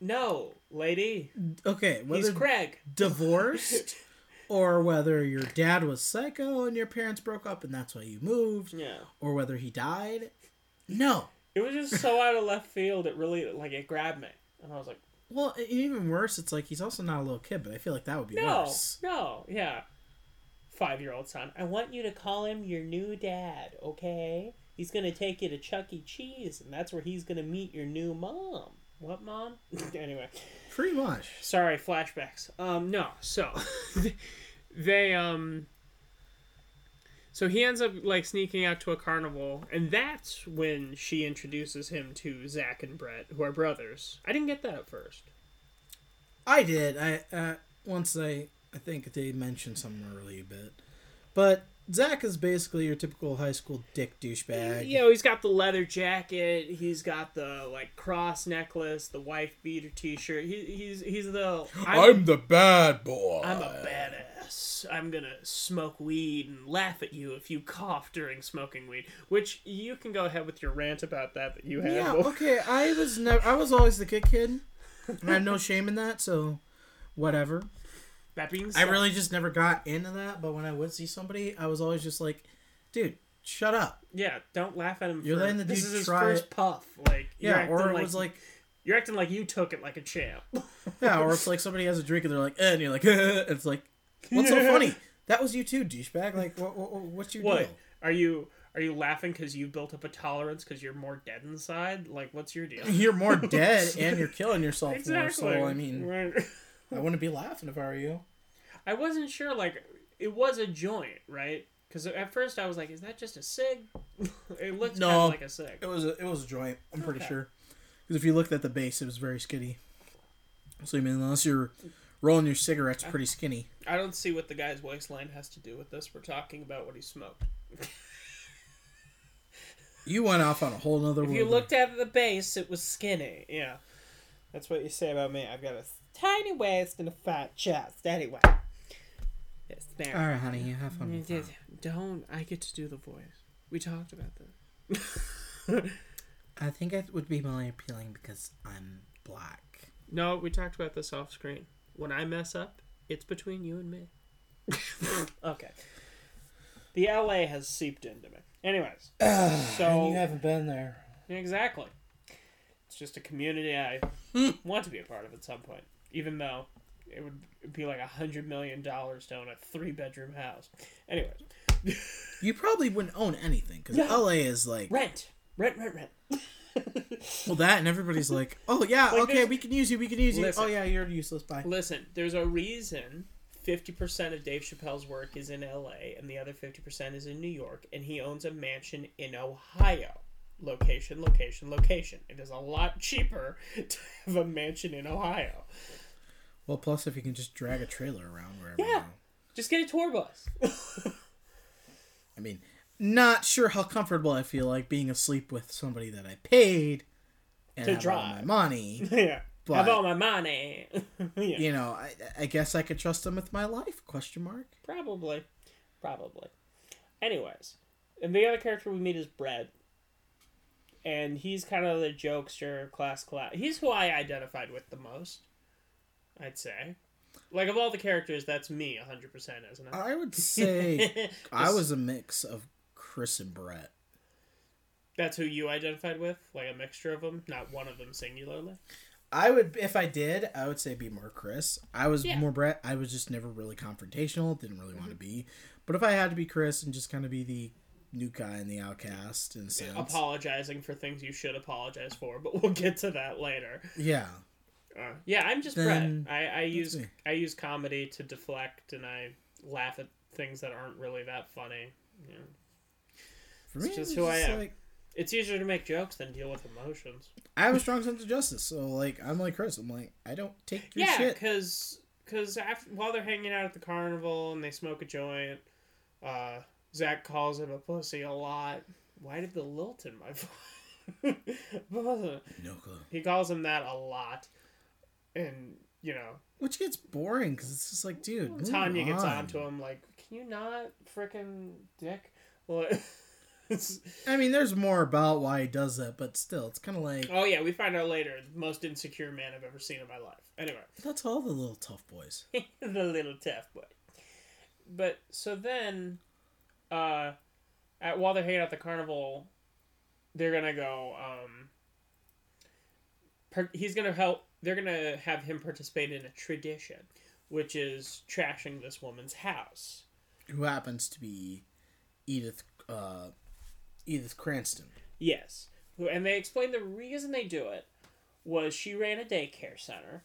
no, lady. Okay, whether He's Craig. divorced *laughs* or whether your dad was psycho and your parents broke up and that's why you moved, Yeah. or whether he died. No. It was just so out of left field it really like it grabbed me. And I was like, Well, even worse, it's like he's also not a little kid, but I feel like that would be No, worse. no, yeah. Five year old son. I want you to call him your new dad, okay? He's gonna take you to Chuck E. Cheese, and that's where he's gonna meet your new mom. What mom? *laughs* anyway, Pretty much. sorry, flashbacks. Um, no, so *laughs* they um. So he ends up like sneaking out to a carnival, and that's when she introduces him to Zach and Brett, who are brothers. I didn't get that at first. I did. I uh, once I I think they mentioned something early a bit, but Zach is basically your typical high school dick douchebag. You know, he's got the leather jacket. He's got the like cross necklace, the wife beater T-shirt. He, he's he's the I'm, the bad boy. I'm a badass. I'm gonna smoke weed and laugh at you if you cough during smoking weed. Which you can go ahead with your rant about that that you had. Yeah. Okay. I was never. I was always the good kid. And I have no *laughs* shame in that. So, whatever. That being I really just never got into that. But when I would see somebody, I was always just like, "Dude, shut up." yeah, don't laugh at him. You're for, letting the this dude is his try first it. puff. Like Yeah. acting Or it like, was like, you're acting like you took it like a champ. *laughs* *laughs* yeah. Or it's like somebody has a drink and they're like, eh, and you're like, *laughs* it's like, What's so funny? That was you too, douchebag. Like, what, what, what's your What deal? are you? Are you laughing because you've built up a tolerance because you're more dead inside? Like, what's your deal? You're more dead and you're killing yourself exactly. more. So I mean, Right. I wouldn't be laughing if I were you. I wasn't sure. Like, it was a joint, right? Because at first I was like, "Is that just a cig?" *laughs* it looked No. kind of like a cig. It was a, it was a joint. I'm pretty Okay. sure. Because if you looked at the base, it was very skinny. So I mean, unless you're rolling your cigarettes, pretty skinny. I don't see what the guy's waistline has to do with this. We're talking about what he smoked. *laughs* You went off on a whole nother. If you looked at the base, it was skinny. Yeah, that's what you say about me. I've got a tiny waist and a fat chest. Anyway, yes, there. All right, honey, you have fun. Mm, with that. Don't. I get to do the voice. We talked about this. *laughs* I think it would be more appealing because I'm black. No, we talked about this off screen. When I mess up, it's between you and me. *laughs* okay. The LA has seeped into me. Anyways, *sighs* so you haven't been there. exactly, it's just a community I *laughs* want to be a part of at some point. Even though it would be like a hundred million dollars to own a three bedroom house. Anyways, You probably wouldn't own anything because No. LA is like rent, rent, rent, rent. *laughs* well that, and everybody's like, oh yeah, Like, okay, we can use you, we can use you. Listen. Oh yeah, you're useless. Bye. Listen, there's a reason 50% of Dave Chappelle's work is in LA and the other 50% is in New York, and he owns a mansion in Ohio. Location, location, location. It is a lot cheaper *laughs* to have a mansion in Ohio. Well, plus if you can just drag a trailer around wherever. you Yeah. go. Just get a tour bus. *laughs* I mean, not sure how comfortable I feel like being asleep with somebody that I paid and To all my money. yeah. But- Have all my money. *laughs* *laughs* yeah. you know, I, I guess I could trust them with my life? Question mark. Probably. Probably. Anyways, and the other character we meet is Brad, And he's kind of the jokester, class class. He's who I identified with the most, I'd say. Like, of all the characters, that's me 100%, isn't it? I would *laughs* say I was a mix of Chris and Brett. That's who you identified with? Like a mixture of them, not one of them singularly? I would, if I did, I would say be more Chris. I was Yeah. more Brett. I was just never really confrontational. Didn't really want to mm-hmm. be. But if I had to be Chris and just kind of be the new guy and the outcast in a sense, Apologizing for things you should apologize for, but we'll get to that later. yeah, Uh, yeah, I'm just Brett. I, I use me. I use comedy to deflect, and I laugh at things that aren't really that funny. Yeah. for It's me, just it's who I am. like- It's easier to make jokes than deal with emotions. I have a strong sense of justice, so like I'm like Chris. I'm like I don't take your yeah, shit. because because after while they're hanging out at the carnival and they smoke a joint, uh, Zach calls him a pussy a lot. Why did the lilt in my *laughs* voice? No clue. he calls him that a lot, and you know Which gets boring because it's just like, dude. Tanya gets on. to him like, "Can you not freaking dick?" Well, *laughs* I mean, there's more about why he does that, but still, it's kind of like oh yeah, we find out later. The most insecure man I've ever seen in my life. Anyway, that's all the little tough boys. *laughs* the little tough boy. But so then, uh, at while they're hanging out at the carnival, they're gonna go. Um, per, he's gonna help. They're gonna have him participate in a tradition, which is trashing this woman's house. Who happens to be Edith uh, Edith Cranston. Yes. Who- And they explained the reason they do it was she ran a daycare center.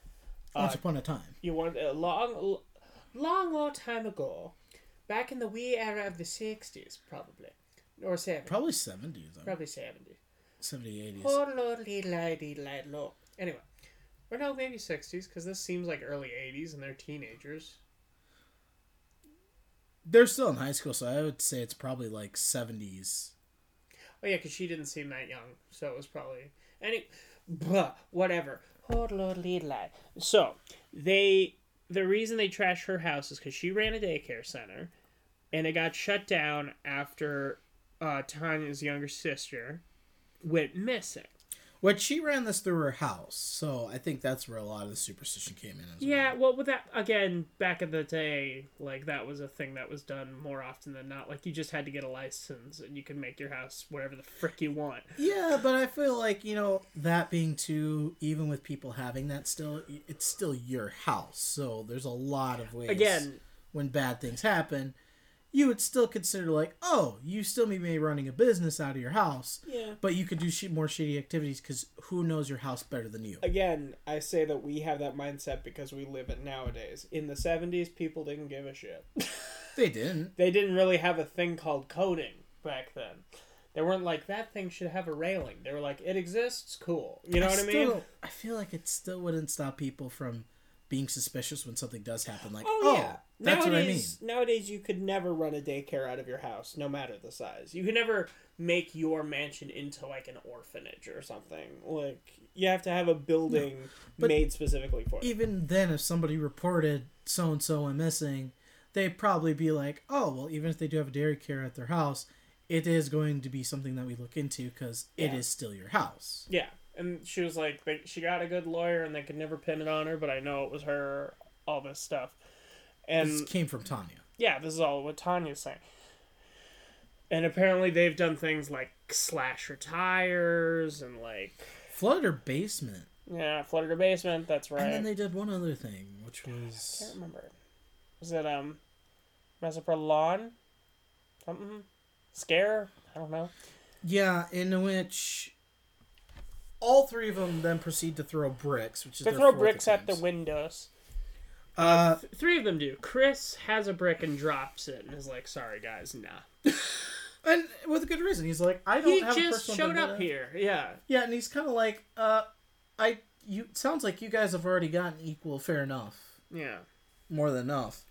Once Uh, upon a time. You want a long, long, long time ago, back in the wee era of the '60s, probably, or '70s, Probably 70s. though. probably '70s. 70, 80s. Oh lordy, lady, light low. Anyway, or no, maybe '60s because this seems like early '80s and they're teenagers. They're still in high school, so I would say it's probably like 70s. Oh yeah, because she didn't seem that young, so it was probably any, blah, whatever. So they, the reason they trashed her house is because she ran a daycare center, and it got shut down after uh, Tanya's younger sister went missing. Which she ran this through her house, so I think that's where a lot of the superstition came in as Yeah, well. well, with that again, back in the day, like that was a thing that was done more often than not. Like you just had to get a license, and you could make your house whatever the frick you want. Yeah, but I feel like, you know, that being too, even with people having that still, it's still your house, so there's a lot of ways. Again, when bad things happen, you would still consider like, oh, you still may be running a business out of your house, Yeah. but you could do sh- more shady activities because who knows your house better than you? Again, I say that we have that mindset because we live it nowadays. In the 70s, people didn't give a shit. *laughs* They didn't. they didn't really have a thing called coding back then. They weren't like, that thing should have a railing. They were like, it exists, cool. You know what I mean? I feel like it still wouldn't stop people from being suspicious when something does happen. Like, Oh, oh, yeah. that's what I mean. nowadays, Nowadays, you could never run a daycare out of your house, no matter the size. You could never make your mansion into like an orphanage or something. Like you have to have a building but made specifically for it. Even then, if somebody reported so and so and missing, they'd probably be like, oh, well, even if they do have a dairy care at their house, it is going to be something that we look into because it Yeah. is still your house. Yeah, and she was like, they, she got a good lawyer, and they could never pin it on her, but I know it was her. All this stuff, and This came from Tanya. yeah, this is all what Tanya's saying. And apparently, they've done things like slash her tires and like Flooded her basement. yeah, flooded her basement. That's right. And then they did one other thing, which was I can't remember. Was it um, mess up her lawn? Something scare? I don't know. Yeah, in which. All three of them then proceed to throw bricks, which is They their throw fourth bricks at the windows. Uh, Th- three of them do. Chris has a brick and drops it and is like, "Sorry guys, nah." *laughs* and with a good reason. He's like, I don't He have a just personal showed vendetta. up here. Yeah. Yeah, and he's kind of like, uh, I. You sounds like you guys have already gotten equal, fair enough, Yeah. more than enough.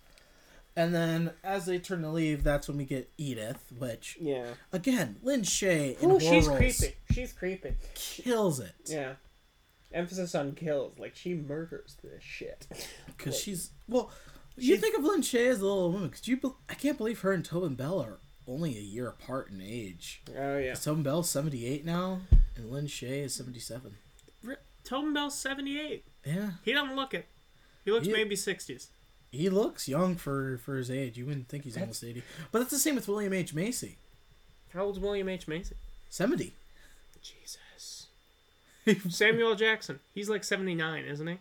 And then as they turn to leave, that's when we get Edith, which Yeah. again, Lin Shay in Ooh, she's creepy. She's creepy. kills it Yeah. Emphasis on kills. Like she murders this shit. because she's well. You think of Lin Shay as a little woman because you, be- I can't believe her and Tobin Bell are only a year apart in age. Oh yeah. Tobin Bell's seventy eight now, and Lin Shay is seventy seven. Tobin Bell's seventy eight. Yeah, He doesn't look it. He looks He- maybe sixties. He looks young for for his age. You wouldn't think he's almost eighty, but that's the same with William H Macy, How old's William H Macy? seventy. Jesus. *laughs* Samuel Jackson. He's like seventy nine, isn't he?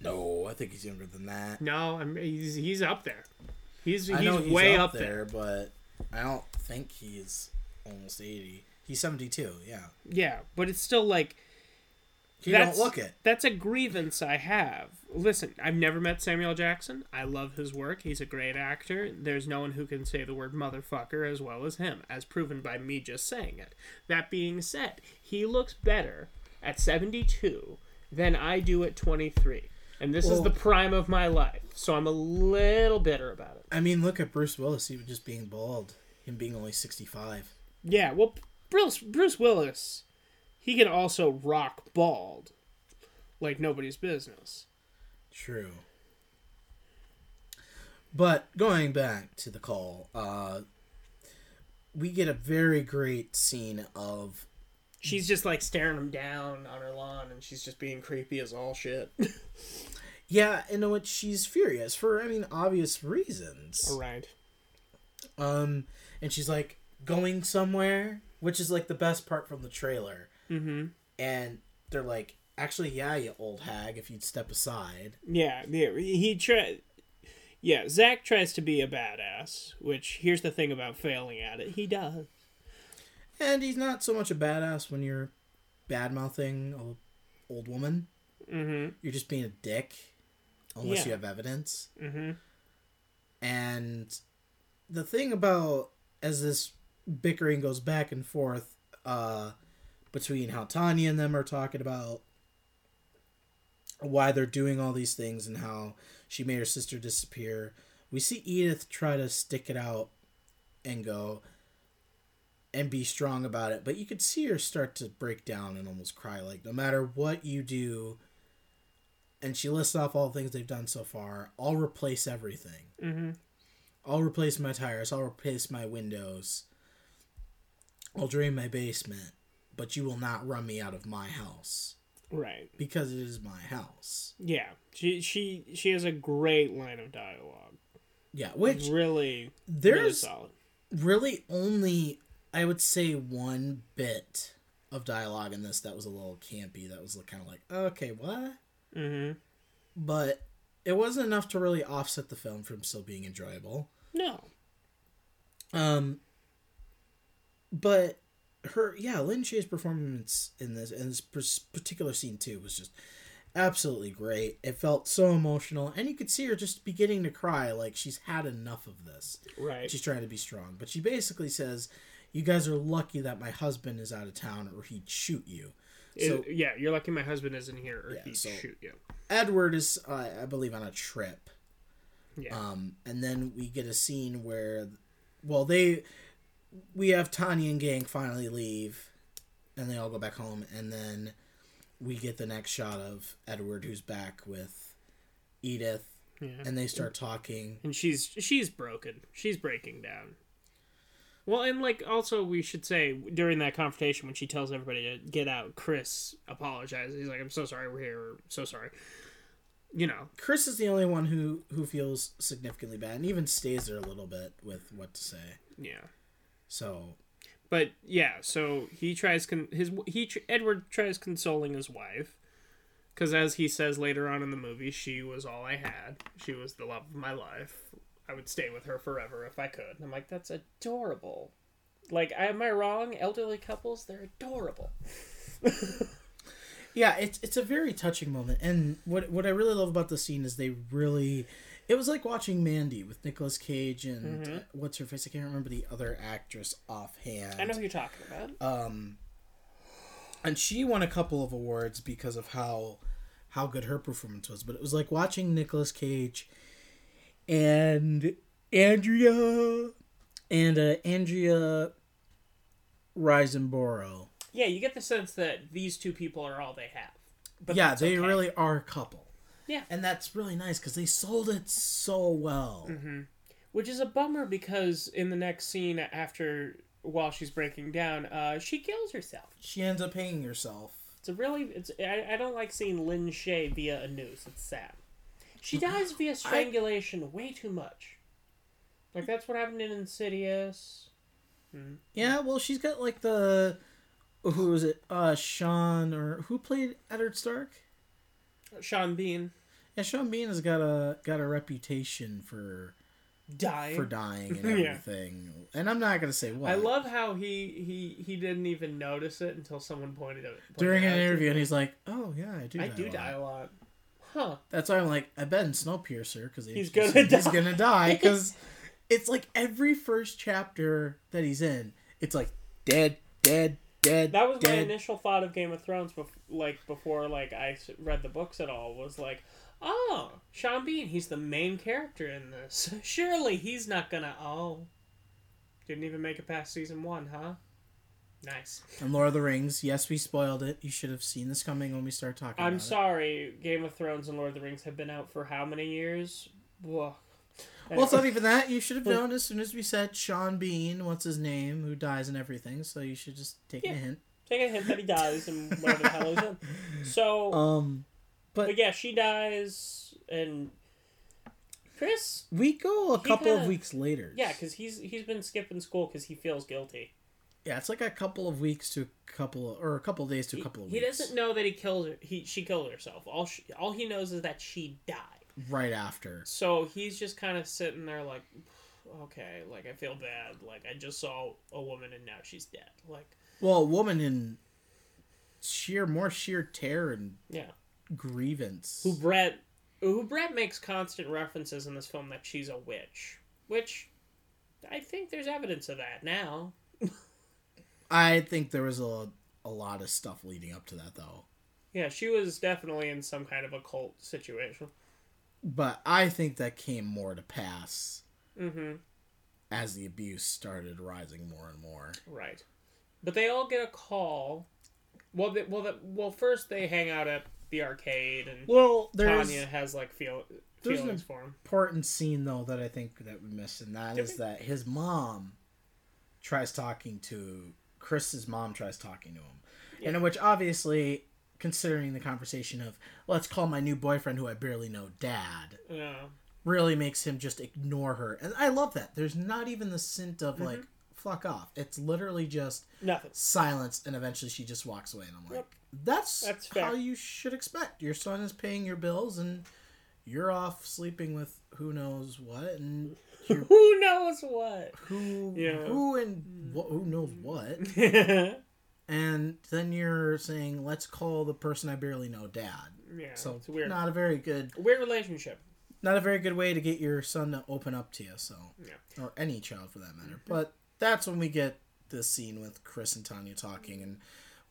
No, I think he's younger than that. No, I'm, he's he's up there. He's I he's, know he's way up, up, there. there, but I don't think he's almost eighty. He's seventy two. Yeah, Yeah, but it's still like you That's- don't look it. That's a grievance I have. Listen, I've never met Samuel Jackson. I love his work. He's a great actor. There's no one who can say the word motherfucker as well as him, as proven by me just saying it. That being said, he looks better at 72 than I do at 23. And this is the prime of my life, so I'm a little bitter about it. I mean, look at Bruce Willis, even just being bald, him being only sixty five. Yeah, well, Bruce, Bruce Willis, he can also rock bald like nobody's business. True. But going back to the call, uh, we get a very great scene of She's just like staring him down on her lawn, and she's just being creepy as all shit. *laughs* yeah, and which she's furious for I mean obvious reasons. right. Um, and she's like going somewhere, which is like the best part from the trailer. Mm-hmm. And they're like, actually, yeah, you old hag, if you'd step aside. Yeah, yeah. He try. Yeah, Zach tries to be a badass, which here's the thing about failing at it. He does. And he's not so much a badass when you're bad mouthing a old woman. Mm-hmm. You're just being a dick, unless Yeah. you have evidence. Mm-hmm. And the thing about as this bickering goes back and forth uh, between how Tanya and them are talking about why they're doing all these things and how she made her sister disappear, we see Edith try to stick it out and go and be strong about it. But you could see her start to break down and almost cry. Like, no matter what you do, and she lists off all the things they've done so far, I'll replace everything. Mm-hmm. I'll replace my tires. I'll replace my windows. I'll drain my basement. But you will not run me out of my house Right. because it is my house. Yeah. She she she has a great line of dialogue. Yeah, which really, really there's solid. really only I would say one bit of dialogue in this that was a little campy. That was kind of like, okay, what? Mm-hmm. But it wasn't enough to really offset the film from still being enjoyable. No. Um, but her, yeah, Lin Shaye's performance in this in this particular scene too was just absolutely great. It felt so emotional, and you could see her just beginning to cry, like she's had enough of this. Right. She's trying to be strong, but she basically says, "You guys are lucky that my husband is out of town, or he'd shoot you." So It- yeah, you're lucky my husband isn't here, or Yeah, he'd so- shoot you. Edward is, uh, I believe, on a trip. Yeah. Um, and then we get a scene where, well, they, we have Tanya and gang finally leave, and they all go back home, and then we get the next shot of Edward who's back with Edith, yeah. and they start talking. and she's she's broken. She's breaking down. Well, and like also we should say during that confrontation when she tells everybody to get out, Chris apologizes. He's like, "I'm so sorry, we're here. So sorry." You know, Chris is the only one who who feels significantly bad, and even stays there a little bit with what to say. yeah. So But yeah, so he tries con- his he tr- Edward tries consoling his wife because as he says later on in the movie, she was all I had. She was the love of my life. I would stay with her forever if I could. And I'm like, that's adorable. Like, am I wrong? Elderly couples, they're adorable. *laughs* Yeah, it's it's a very touching moment, and what what I really love about the scene is they really, it was like watching Mandy with Nicolas Cage and uh, what's her face? I can't remember the other actress offhand. I know who you're talking about. Um, and she won a couple of awards because of how how good her performance was. But it was like watching Nicolas Cage and Andrea and uh, Andrea Riseborough. yeah, you get the sense that these two people are all they have. But yeah, they okay. really are a couple. Yeah. and that's really nice because they sold it so well. Which is a bummer because in the next scene after while she's breaking down, uh, she kills herself. She ends up hanging herself. It's a really it's I, I don't like seeing Lin Shay via a noose. It's sad. She dies via strangulation way too much. Like that's what happened in Insidious. Yeah, well, she's got like the who was it? Uh, Sean or who played Eddard Stark? Sean Bean Yeah, Sean Bean has got a got a reputation for dying. for dying and *laughs* Yeah. everything. And I'm not gonna say what. I love how he he he didn't even notice it until someone pointed it pointed during an interview, and he's like, "Oh yeah, I do. I die do a die a lot. Huh. That's why I'm like, I bet in Snowpiercer because He's gonna die. *laughs* He's gonna die because it's like every first chapter that he's in, it's like dead, dead, dead. That was my initial thought of Game of Thrones, bef- like before, like I read the books at all. Was like, oh, Sean Bean, he's the main character in this. *laughs* Surely he's not gonna. Oh, didn't even make it past season one, huh? Nice. And Lord of the Rings, yes, we spoiled it. You should have seen this coming when we start talking. I'm sorry, Game of Thrones and Lord of the Rings have been out for how many years? Whoa. Well, it's not even that. You should have *laughs* known as soon as we said Sean Bean, what's his name, who dies and everything. So you should just take Yeah. a hint. Take a hint that he dies and whatever the hell he's *laughs* in. So, Um, but yeah, she dies, and Chris we go a couple of kinda- weeks later. Yeah, because he's he's been skipping school because he feels guilty. yeah, it's like a couple of weeks to a couple of, or a couple of days to a couple of he weeks. He doesn't know that he killed her. He she killed herself. All she, all he knows is that she died. Right after. So he's just kind of sitting there like, okay, like I feel bad. Like I just saw a woman and now she's dead. Like Well, a woman in sheer, more sheer terror and yeah, grievance. who Brett who Brett makes constant references in this film that she's a witch, which I think there's evidence of that now. I think there was a a lot of stuff leading up to that though. Yeah, she was definitely in some kind of occult situation. But I think that came more to pass Mm-hmm. as the abuse started rising more and more. Right. But they all get a call. Well, they, well, the, well. First, they hang out at the arcade, and Well, Tanya has like feel there's an- feelings for him. important scene though that I think that we missed, and that Did is we? that his mom tries talking to Chris's mom tries talking to him, and in which obviously considering the conversation of let's call my new boyfriend who I barely know dad Yeah. really makes him just ignore her, and I love that. There's not even the scent of mm-hmm. like fuck off. It's literally just Nothing. silence, and eventually she just walks away, and I'm like, Yep. that's, That's fair. how you should expect. Your son is paying your bills, and you're off sleeping with who knows what, and *laughs* Who knows what? who Yeah. who and wh- who knows what, *laughs* and then you're saying, let's call the person I barely know dad. Yeah, so it's weird. not a very good, weird relationship. not a very good way to get your son to open up to you. So, Yeah. or any child for that matter. But that's when we get this scene with Chris and Tanya talking, and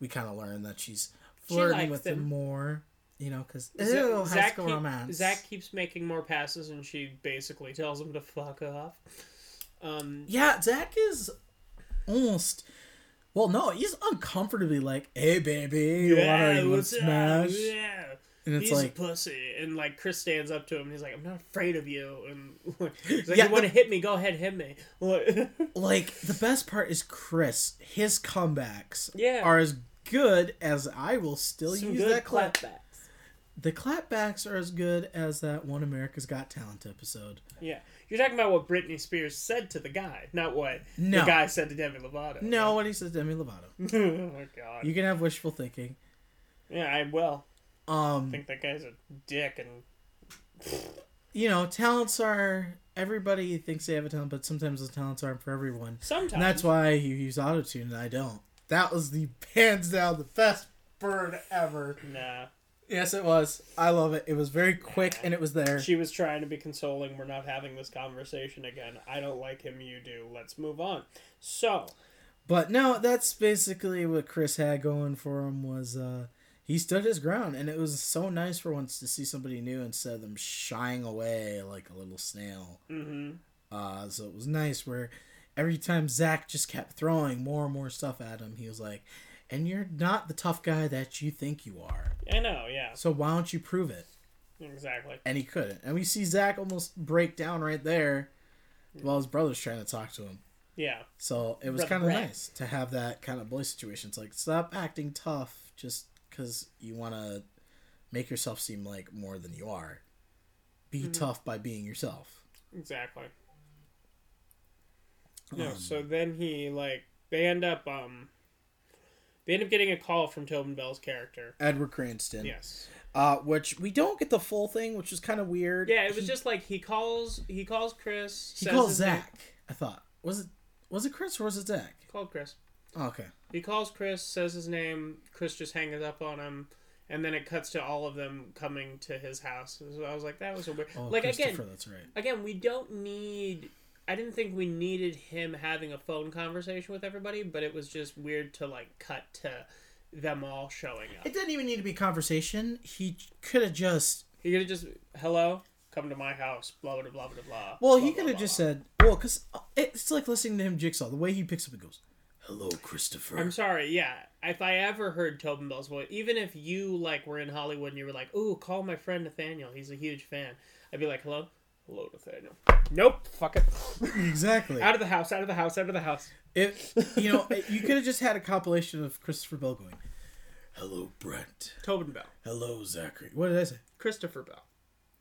we kind of learn that she's flirting likes with him. him more. You know, because Zach, school keep- romance. Zach keeps making more passes, and she basically tells him to fuck off. Um, Yeah, Zach is almost. Well, no, he's uncomfortably like, "Hey, baby, you wanna, you wanna what's up? smash?" Yeah. And it's he's like, a pussy, and like Chris stands up to him. and He's like, "I'm not afraid of you," and *laughs* he's like, Yeah, "You want to hit me? Go ahead, hit me." *laughs* like the best part is Chris. His comebacks Yeah. are as good as I will still Some use that clap. clapbacks. The clapbacks are as good as that one America's Got Talent episode. Yeah, you're talking about what Britney Spears said to the guy, not what No. the guy said to Demi Lovato. No, what he says, Demi Lovato. *laughs* oh God. You can have wishful thinking. Yeah, I will. I Um, think that guy's a dick, and *laughs* you know, talents are everybody thinks they have a talent, but sometimes the talents aren't for everyone. sometimes And that's why you use autotune and I don't. That was the *laughs* hands down the best bird ever. Nah. Yes, it was. I love it. It was very quick and it was there. She was trying to be consoling. We're not having this conversation again. I don't like him. You do. Let's move on. So, But no, that's basically what Chris had going for him was uh he stood his ground and it was so nice for once to see somebody new instead of them shying away like a little snail. hmm Uh so it was nice where every time Zach just kept throwing more and more stuff at him, he was like, And you're not the tough guy that you think you are. I know. Yeah. So why don't you prove it? Exactly. And he couldn't. And we see Zach almost break down right there while his brother's trying to talk to him. Yeah. So it was kind of nice to have that kind of boy situation. It's like, stop acting tough just because you want to make yourself seem like more than you are. Be Mm-hmm. tough by being yourself. Exactly. No. Um, so then he like they end up um they end up getting a call from Tobin Bell's character. Edward Cranston. Yes. Uh, which we don't get the full thing, which is kind of weird. Yeah. It was He- just like he calls he calls Chris. he says calls his name- Zach. I thought was it was it Chris or was it Zach? He Called Chris. Oh, okay. He calls Chris, says his name. Chris just hangs up on him, and then it cuts to all of them coming to his house. So I was like, that was a weird. Oh, like again, that's right. again, we don't need. I didn't think we needed him having a phone conversation with everybody, but it was just weird to like cut to them all showing up. It didn't even need to be conversation. He could have just He could have just hello, come to my house, blah blah blah blah blah. Well, blah, he could have just said, well, because uh, it's like listening to him jigsaw. The way he picks up and goes, "Hello, Christopher." I'm sorry, yeah. If I ever heard Tobin Bell's voice, even if you like were in Hollywood and you were like, "Ooh, call my friend Nathaniel, he's a huge fan," I'd be like, "Hello, hello, Nathaniel." Nope, fuck it. *laughs* exactly. out of the house, out of the house, out of the house. If you know, you could have just had a compilation of Christopher Bell going, "Hello, Brent. Tobin Bell, Hello, Zachary." What did I say? Christopher Bell.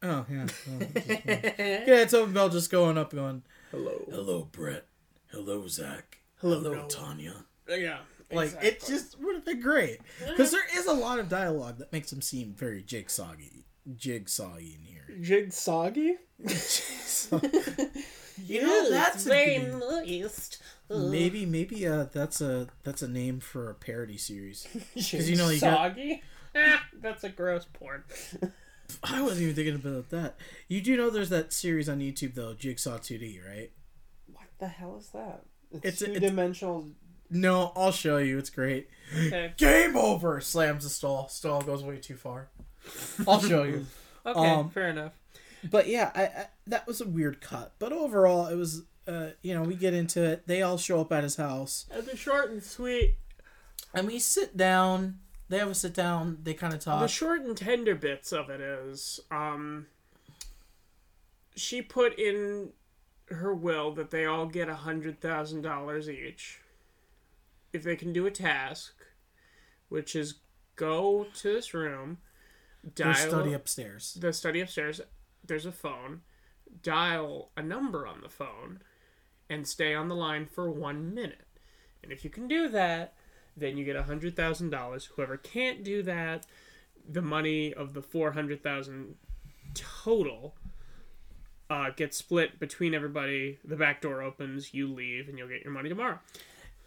Oh yeah. Oh, *laughs* yeah, Tobin Bell just going up, going, Hello. "Hello, Brett. Hello, Zach. Hello, Hello, Tanya." Yeah, Like it just would have been great uh-huh. because there is a lot of dialogue that makes him seem very jigsawgy, jigsawgy in here. Jig Soggy. You know, that's a good- nice. Maybe maybe uh that's a that's a name for a parody series. *laughs* Because you know you got Soggy. Ah, that's a gross porn. *laughs* I wasn't even thinking about that. You do know there's that series on YouTube though, Jigsaw 2D, right? What the hell is that? It's a- two it's- dimensional. No, I'll show you. It's great. Okay. *gasps* Game over. Slams the stall. Stall goes way too far. I'll show you. *laughs* Okay. Um, fair enough. But yeah, I, I that was a weird cut. But overall, it was. Uh, you know, we get into it. They all show up at his house, the short and sweet. and we sit down. They have a sit down. They kind of talk. The short and tender bits of it is, um, she put in her will that they all get a hundred thousand dollars each if they can do a task, which is go to this room, dial study upstairs. the study upstairs. There's a phone. Dial a number on the phone, and stay on the line for one minute. And if you can do that, then you get a hundred thousand dollars. Whoever can't do that, the money of the four hundred thousand total uh, gets split between everybody. The back door opens, you leave, and you'll get your money tomorrow.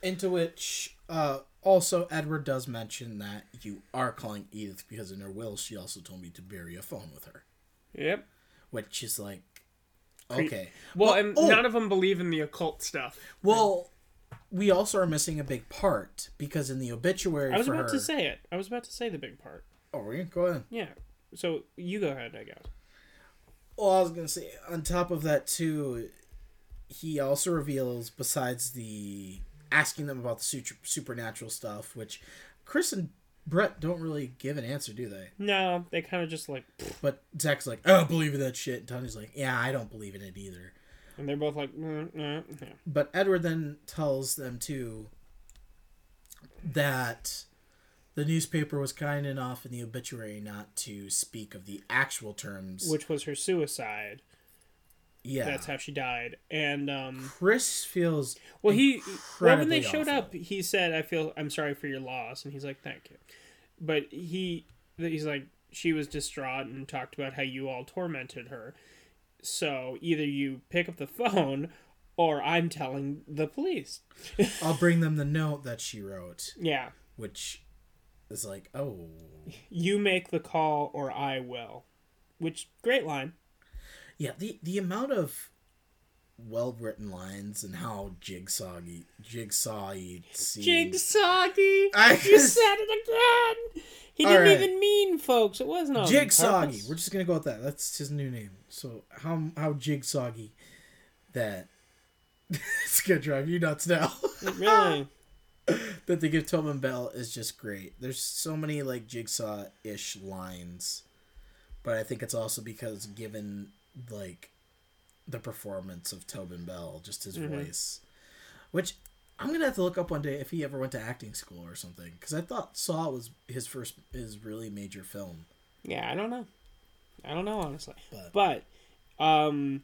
Into which, uh, also Edward does mention that you are calling Edith because in her will she also told me to bury a phone with her, Yep. Which is like, okay. Well, Well, and oh. none of them believe in the occult stuff. Well, we also are missing a big part because in the obituary I was about her, to say it. I was about to say the big part. Oh, really? Go ahead. Yeah. So you go ahead, I guess. Well, I was gonna say on top of that too, he also reveals besides the asking them about the super, supernatural stuff, which Chris and Brett don't really give an answer, do they? No, they kind of just like, But Zach's like, I don't believe in that shit. And Tony's like, Yeah, I don't believe in it either. and they're both like, mm, mm, yeah. But Edward then tells them too that the newspaper was kind enough in the obituary not to speak of the actual terms. which was her suicide. Yeah, That's how she died. And um, Chris feels well, he well when they showed awful. up, he said, "I feel I'm sorry for your loss," and he's like, "Thank you," but he he's like, she was distraught and talked about how you all tormented her. So either you pick up the phone, or I'm telling the police. *laughs* I'll bring them the note that she wrote, yeah, which is like, oh, you make the call, or I will. Which great line. Yeah. The the amount of well written lines and how jigsaw jigsaw Jigsoggy. I You said it again. He didn't right. even mean, folks. It wasn't Jigsoggy. purpose. We're just gonna go with that. That's his new name. So how how jigsoggy that *laughs* it's gonna drive you nuts now. Really? *laughs* that they give Tobin Bell is just great. There's so many like jigsaw ish lines, but I think it's also because given like the performance of Tobin Bell, just his voice, which I'm gonna have to look up one day if he ever went to acting school or something because I thought Saw was his first his really major film. Yeah, I don't know. I don't know honestly. But- But, um,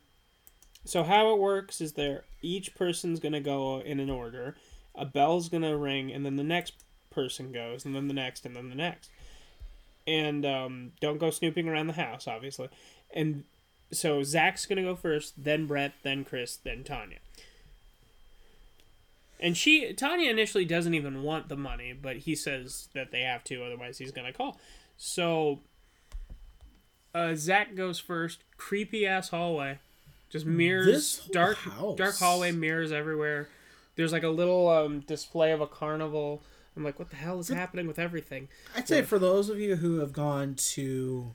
so how it works is there each person's gonna go in an order. A bell's gonna ring, and then the next person goes, and then the next, and then the next. And um, don't go snooping around the house, obviously. And so Zach's gonna go first, then Brett, then Chris, then Tanya. And she Tanya initially doesn't even want the money, but he says that they have to, otherwise he's gonna call. So uh, Zach goes first. Creepy ass hallway, just mirrors, dark, house. dark hallway, mirrors everywhere. There's like a little um, display of a carnival. I'm like, what the hell is happening with everything? I'd say for those of you who have gone to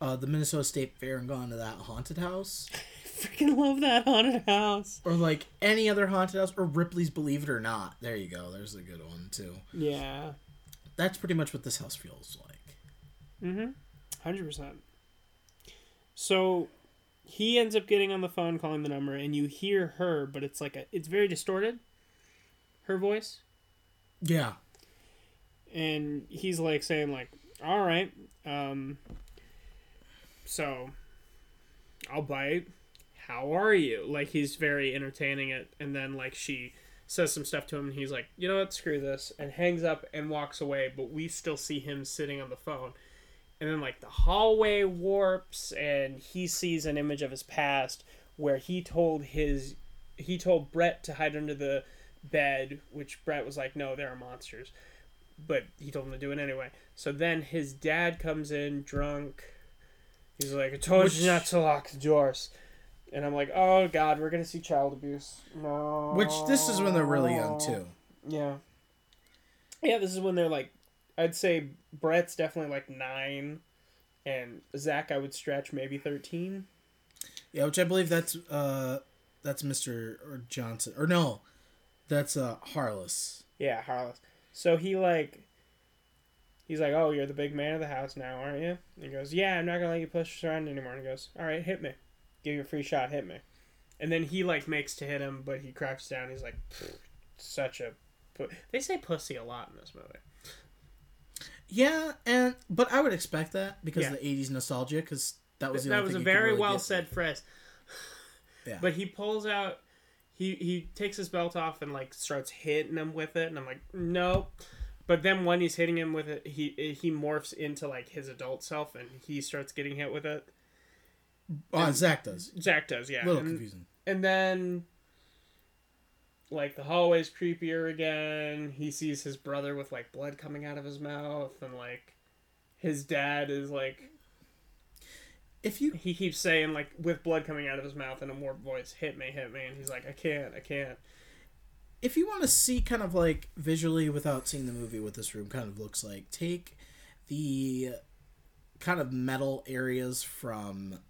uh, the Minnesota State Fair and gone to that haunted house, I *laughs* Freaking love that haunted house. or like any other haunted house, or Ripley's Believe It or Not. There you go. There's a good one too. Yeah, That's pretty much what this house feels like. Mm-hmm. hundred percent. So he ends up getting on the phone, calling the number, and you hear her, but it's like a, it's very distorted. Her voice. Yeah. and he's like saying like all right um so i'll bite. How are you? Like he's very entertaining it and then like she says some stuff to him and he's like you know what? Screw this and hangs up and walks away but we still see him sitting on the phone. And then like the hallway warps and he sees an image of his past where he told his he told Brett to hide under the bed which Brett was like no there are monsters. But he told him to do it anyway. So then his dad comes in drunk he's like I told Which- you not to lock the doors and I'm like oh god we're gonna see child abuse no Which this is when they're really young too. yeah. Yeah, this is when they're like, I'd say Brett's definitely like nine, and Zach I would stretch maybe thirteen. Yeah, which I believe that's uh that's Mr. or Johnson or no, that's uh Harless. Yeah, Harless. So he like, he's like, oh, you're the big man of the house now, aren't you? And he goes, yeah, I'm not gonna let you push us around anymore. And he goes, all right, hit me, give you a free shot, hit me. And then he like makes to hit him, but he crouches down. He's like, such a. Pu-. They say pussy a lot in this movie. Yeah, and but I would expect that because Yeah. of the '80s nostalgia, because that was the that only was a thing you could very really well get. said phrase. Yeah. But he pulls out, he he takes his belt off and like starts hitting him with it, and I'm like, no. But then when he's hitting him with it, he he morphs into like his adult self, and he starts getting hit with it. Oh, Zach does. Zach does, yeah. A little and, confusing. and then like the hallway's creepier again. He sees his brother with like blood coming out of his mouth and like his dad is like If you he keeps saying like with blood coming out of his mouth in a more voice, hit me, hit me, and he's like, I can't, I can't. If you want to see kind of like visually without seeing the movie what this room kind of looks like, take the kind of metal areas from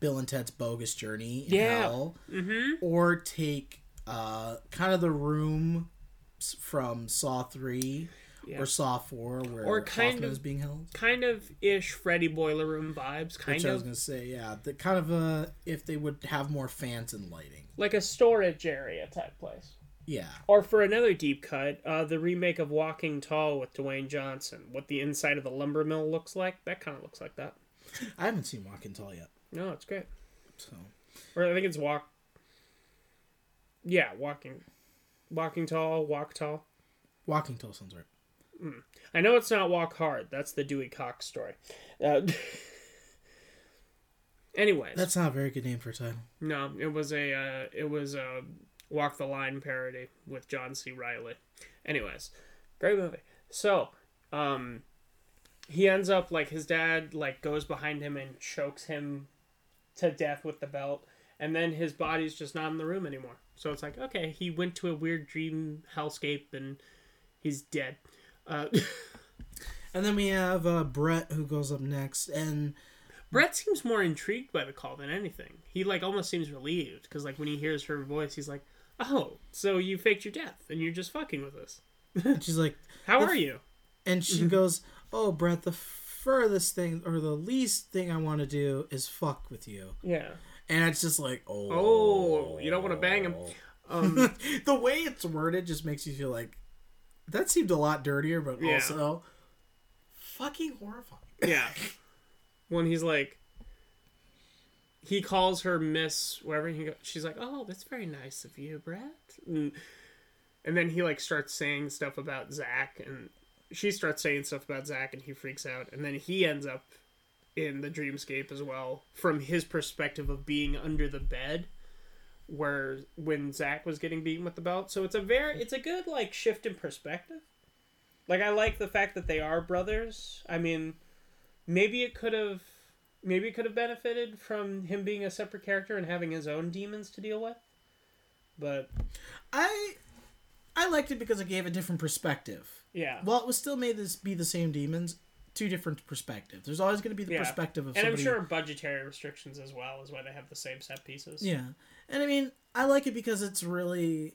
Bill and Ted's Bogus Journey in Yeah. Hell, Mm-hmm. or take uh, kind of the room from Saw Three Yeah. or Saw Four, where Or kind Hoffman of- is being held. Kind of ish Freddy Boiler Room vibes, kind Which I was of gonna say, yeah, the kind of uh, if they would have more fans and lighting, like a storage area type place. Yeah. Or for another deep cut, uh, the remake of Walking Tall with Dwayne Johnson. What the inside of the lumber mill looks like, that kind of looks like that. I haven't seen Walking Tall yet, No, it's great. so Or I think it's Walk. Yeah, Walking, Walking Tall, Walk Tall. Walking Tall sounds right. I know it's not Walk Hard. That's the Dewey Cox story. Uh, *laughs* anyways, That's not a very good name for a title. no, it was a uh, it was a Walk the Line parody with John C. Reilly. Anyways, great movie. So, um, he ends up like his dad like goes behind him and chokes him to death with the belt, and then his body's just not in the room anymore. So it's like okay, he went to a weird dream hellscape and he's dead. Uh, *laughs* And then we have uh, Brett who goes up next, and Brett seems more intrigued by the call than anything. He like almost seems relieved because like when he hears her voice, he's like, "Oh, so you faked your death and you're just fucking with us? *laughs* she's like, How are you?" and she goes, "Oh, Brett, the furthest thing or the least thing I want to do is fuck with you." Yeah. And it's just like, oh, Oh, you don't wanna bang him. Um, *laughs* the way it's worded just makes you feel like that seemed a lot dirtier, but Yeah. also fucking horrifying. yeah. *laughs* When he's like, he calls her Miss whatever. He go, she's like, "Oh, that's very nice of you, Brett." And, and then he like starts saying stuff about Zach, and she starts saying stuff about Zach, and he freaks out. And then he ends up in the dreamscape as well, from his perspective of being under the bed, where when Zach was getting beaten with the belt. So it's a very, it's a good like shift in perspective. Like I like the fact that they are brothers. I mean, maybe it could have maybe it could have benefited from him being a separate character and having his own demons to deal with. But I I liked it because it gave a different perspective. yeah. Well, it was still made this be the same demons, two different perspectives. There's always going to be the Yeah. perspective of and I'm sure budgetary restrictions as well is why they have the same set pieces. Yeah, and I mean, I like it because it's really.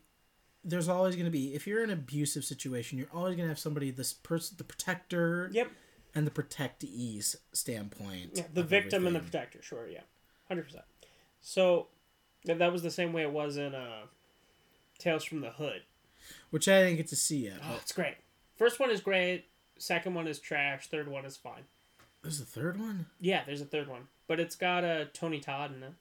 There's always going to be if you're in an abusive situation, you're always going to have somebody this person, the protector, Yep. And the protectees standpoint. Yeah, the victim and the protector, sure, yeah. 100%. So that that was the same way it was in uh Tales from the Hood. which I didn't get to see yet. Oh, it's great. First one is great, second one is trash, third one is fine. there's a third one. Yeah, there's a third one, but it's got uh, Tony Todd in it.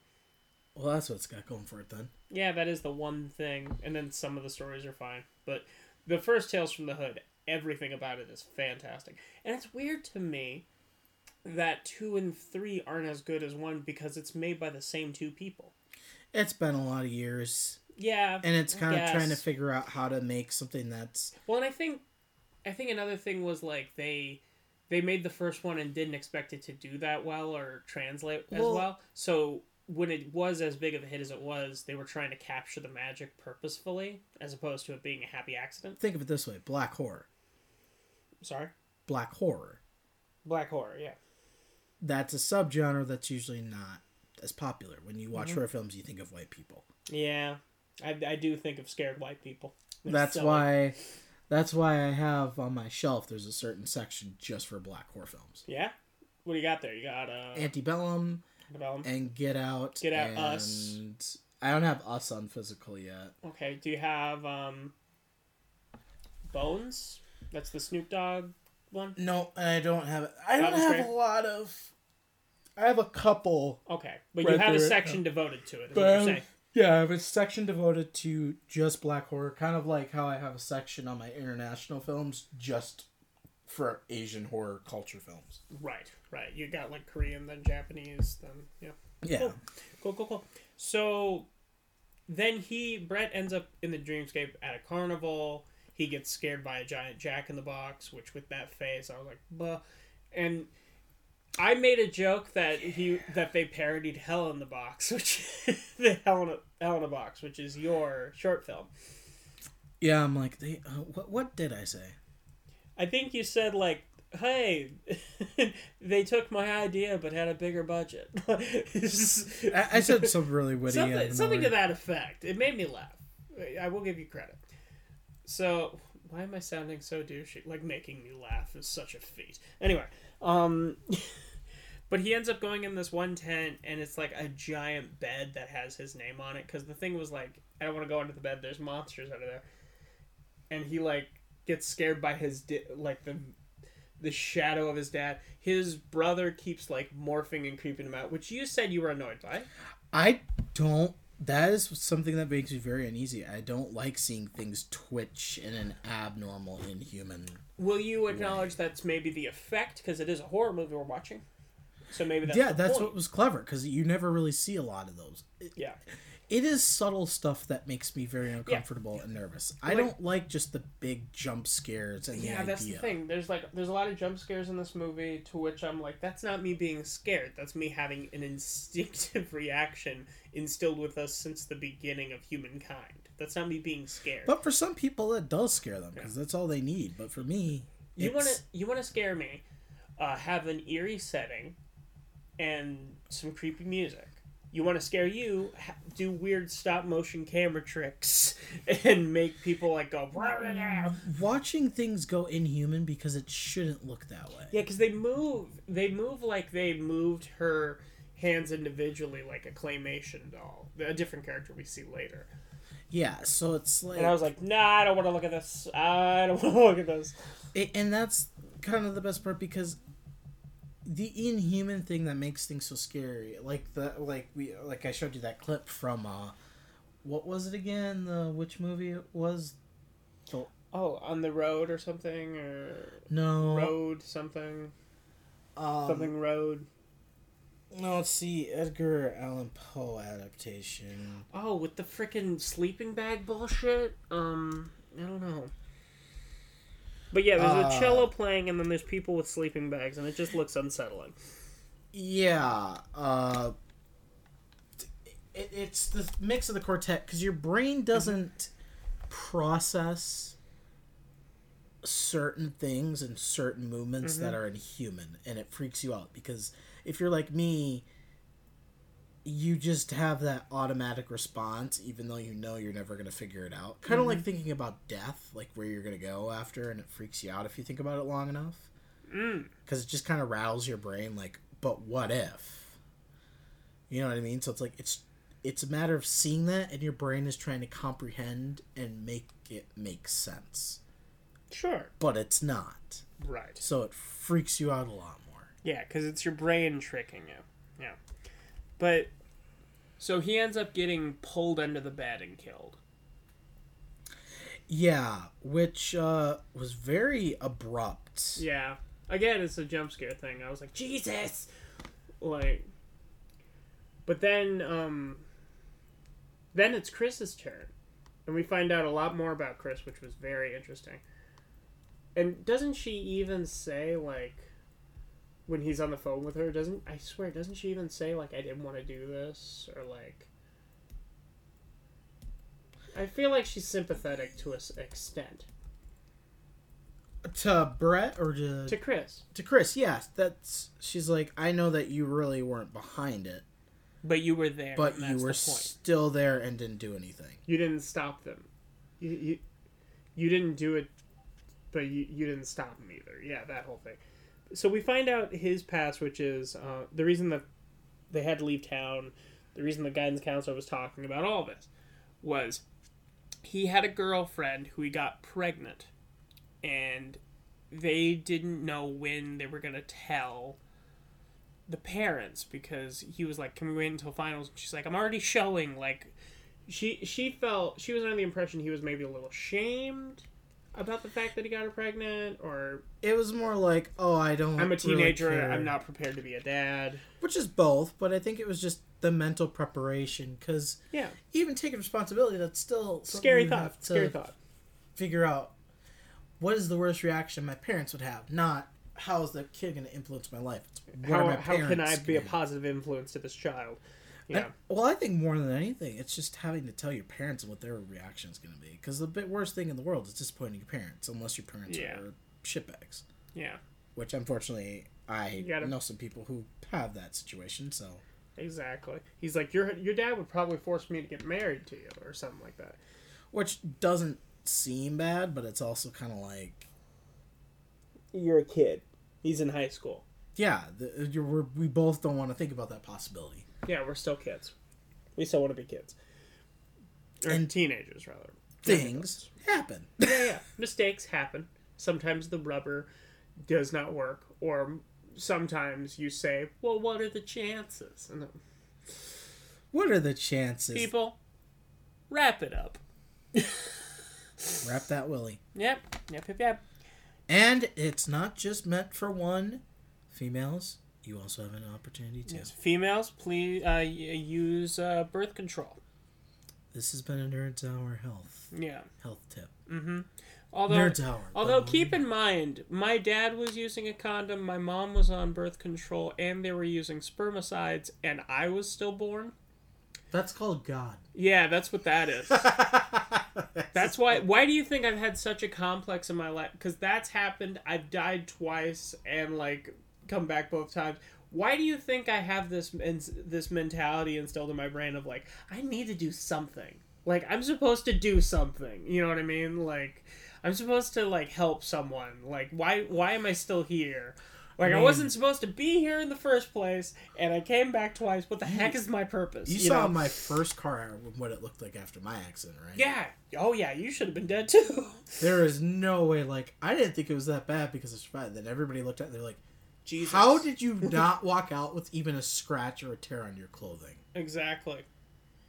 Well, that's what it's got going for it then. Yeah, that is the one thing, and then some of the stories are fine. But the first Tales from the Hood, everything about it is fantastic. And it's weird to me that two and three aren't as good as one because it's made by the same two people. It's been a lot of years, Yeah, and it's kind of trying to figure out how to make something that's Well, and I think, I think another thing was like they, they made the first one and didn't expect it to do that well or translate as Well- well. So when it was as big of a hit as it was, they were trying to capture the magic purposefully, as opposed to it being a happy accident. think of it this way: black horror, Sorry, black horror. black horror. Yeah. That's a subgenre that's usually not as popular. When you Mm-hmm. watch horror films, you think of white people. Yeah, I, I do think of scared white people. It's That's silly. why. That's why I have on my shelf. There's a certain section just for black horror films. Yeah. What do you got there? You got uh, Antebellum Antebellum. and Get Out. Get Out, and Us. I don't have Us on physical yet. Okay. Do you have um, Bones? That's the Snoop Dogg one. No, I don't have it. I don't have great. a lot of. I have a couple. Okay, but Right you have a there, section devoted to it. But what I you're have- saying? yeah, I have a section devoted to just black horror, kind of like how I have a section on my international films just for Asian horror culture films. Right. Right. You got like Korean, then Japanese, then yeah. Yeah. Cool. Cool, cool, cool. So then he Brett ends up in the dreamscape at a carnival. He gets scared by a giant jack in the box, which with that face I was like, Buh. and I made a joke that he that they parodied Hell in the Box, *laughs* which the Hell in a, Hell in a Box, which is your short film. Yeah, I'm like, they, uh, what, what did I say? I think you said like, "Hey, *laughs* they took my idea but had a bigger budget." I, I said something really witty. something, something to that effect. It made me laugh. I will give you credit. So why am I sounding so douchey? Like making me laugh is such a feat. Anyway, um, *laughs* but he ends up going in this one tent, and it's like a giant bed that has his name on it. Because the thing was like, I don't want to go under the bed. There's monsters under there, and he like gets scared by his di- like the the shadow of his dad. His brother keeps like morphing and creeping him out, which you said you were annoyed by. I don't. That is something that makes me very uneasy. I don't like seeing things twitch in an abnormal, inhuman. Will you acknowledge that's maybe the effect because it is a horror movie we're watching? So maybe that's yeah, that's point. what was clever because you never really see a lot of those. It, Yeah, it is subtle stuff that makes me very uncomfortable and nervous. I don't like just the big jump scares and yeah, the that's the thing. There's like there's a lot of jump scares in this movie to which I'm like, that's not me being scared. That's me having an instinctive *laughs* reaction instilled with us since the beginning of humankind. That's not me being scared. But for some people, that does scare them because that's all they need. But for me, you want to you want to scare me? Uh, have an eerie setting and some creepy music. You want to scare you? Do weird stop motion camera tricks *laughs* and make people like go. *laughs* Watching things go inhuman because it shouldn't look that way. Yeah, because they move. They move like they moved her hands individually, like a claymation doll. A different character we see later. Yeah, so it's like, And I was like, Nah, I don't want to look at this. I don't *laughs* want to look at this. it, and that's kind of the best part because the inhuman thing that makes things so scary, like the like we like I showed you that clip from uh, what was it again? The which movie it was? The, Oh, on the road or something, or no, road something, um, something road. No, let's see, Edgar Allan Poe adaptation. Oh, with the freaking sleeping bag bullshit. Um, I don't know. But yeah, there's Uh, a cello playing, and then there's people with sleeping bags, and it just looks unsettling. Yeah, uh, it, it's the mix of the quartet because your brain doesn't process certain things and certain movements that are inhuman, and it freaks you out because if you're like me, you just have that automatic response, even though you know you're never gonna figure it out. Kind of like thinking about death, like where you're gonna go after, and it freaks you out if you think about it long enough Mm. because it just kind of rattles your brain like but what if you know what i mean so it's like it's it's a matter of seeing that and your brain is trying to comprehend and make it make sense Sure. but it's not Right. so it freaks you out a lot more Yeah, because it's your brain tricking you. Yeah. But so he ends up getting pulled under the bed and killed. yeah which uh was very abrupt Yeah. Again, it's a jump scare thing. I was like, Jesus! Like. But then, um. Then it's Chris's turn. And we find out a lot more about Chris, which was very interesting. And doesn't she even say, like. When he's on the phone with her, doesn't. I swear, doesn't she even say, like, I didn't want to do this? Or, like. I feel like she's sympathetic to an extent. to brett or to, To Chris. to Chris. chris yes that's she's like i know that you really weren't behind it But you were there. but you were the point. still there and didn't do anything You didn't stop them. You you, you didn't do it, but you, you didn't stop them either. Yeah, that whole thing. So we find out his past, which is uh, the reason that they had to leave town. The reason the guidance counselor was talking about all this was he had a girlfriend who he got pregnant, and they didn't know when they were gonna tell the parents because he was like, "Can we wait until finals?" And she's like, "I'm already showing." Like, she she felt she was under the impression he was maybe a little shamed about the fact that he got her pregnant, or It was more like, oh, I don't. I'm a really teenager, care. I'm not prepared to be a dad. Which is both, but I think it was just the mental preparation because Yeah, even taking responsibility, that's still scary thought. Scary thought. Figure out what is the worst reaction my parents would have, not how is the kid going to influence my life. It's How, how can I be a positive influence to this child? Yeah, well, I think more than anything, it's just having to tell your parents what their reaction is going to be. Because the bit worst thing in the world is disappointing your parents, unless your parents Yeah. are shitbags. yeah, Which, unfortunately, I gotta- know some people who have that situation. So, exactly. He's like, your your dad would probably force me to get married to you, or something like that. which doesn't seem bad, but it's also kind of like, You're a kid. He's in high school. yeah, the, we both don't want to think about that possibility. Yeah, we're still kids. We still want to be kids. Or And- teenagers, rather. Things happen. yeah, *laughs* yeah. Mistakes happen. Sometimes the rubber does not work, or sometimes you say, "Well, what are the chances?" And then, what are the chances? people, wrap it up. *laughs* Wrap that willy. Yep, yep, yep, yep. And it's not just meant for one. Females, you also have an opportunity to. Yes, females, please uh, use uh, birth control. This has been a Nerds Hour health Yeah. health tip. Although, Nerds Hour. although keep in mind, my dad was using a condom, my mom was on birth control, and they were using spermicides, and I was still born. That's called God. Yeah, that's what that is. *laughs* That's why. Why do you think I've had such a complex in my life? Because that's happened. I've died twice and like come back both times. Why do you think I have this this mentality instilled in my brain of like I need to do something? Like I'm supposed to do something. You know what I mean? Like I'm supposed to like help someone. Like why why am I still here? Like I, mean- wasn't supposed to be here in the first place, and I came back twice. What the heck is my purpose? You, saw know? my first car, what it looked like after my accident, right? Yeah. Oh yeah. You should have been dead too. There is no way. Like I didn't think it was that bad because it's bad. Then everybody looked at, it, they're like, Jesus. "How did you not walk out with even a scratch or a tear on your clothing?" Exactly.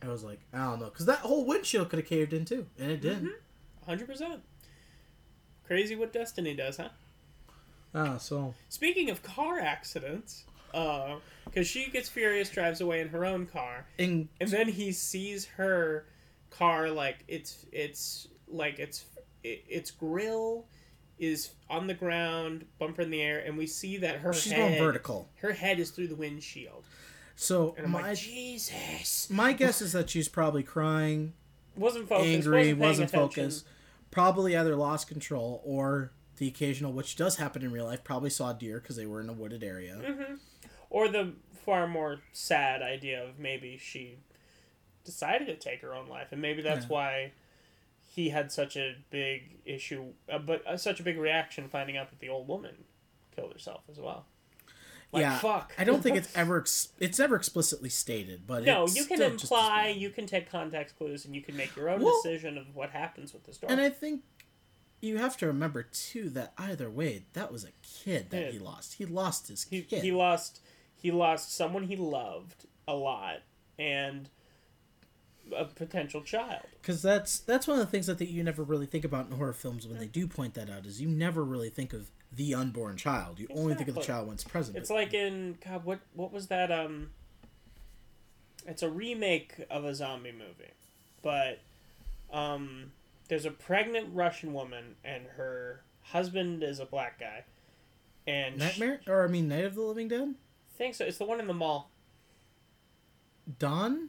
I was like, I don't know, because that whole windshield could have caved in too, and it didn't. Hundred percent. Crazy what destiny does, huh? Ah, so Speaking of car accidents, uh, because she gets furious, drives away in her own car, in and then he sees her car like it's it's like it's it, its grill is on the ground, bumper in the air, and we see that her she's head, going vertical. Her head is through the windshield, So my like, Jesus. my guess is that she's probably crying, Wasn't focused. angry, wasn't, wasn't focused, probably either lost control or the occasional, which does happen in real life, probably saw deer because they were in a wooded area. Mm-hmm. or the far more sad idea of maybe she decided to take her own life and maybe that's Yeah. why he had such a big issue uh, but uh, such a big reaction finding out that the old woman killed herself as well. Like yeah, fuck. I don't think it's *laughs* ever ex- it's never explicitly stated, but no you can still just as imply you can take context clues and you can make your own Well- decision of what happens with the story And I think you have to remember too that either way, that was a kid that he lost. He lost his he, kid. he lost he lost someone he loved a lot and a potential child Because that's that's one of the things I think you never really think about in horror films when they do point that out is you never really think of the unborn child. You only think of the child once present. It's like in God, what what was that? Um, it's a remake of a zombie movie, but um, there's a pregnant Russian woman and her husband is a black guy, and Nightmare, or I mean, Night of the Living Dead. She, think so. It's the one in the mall. Dawn.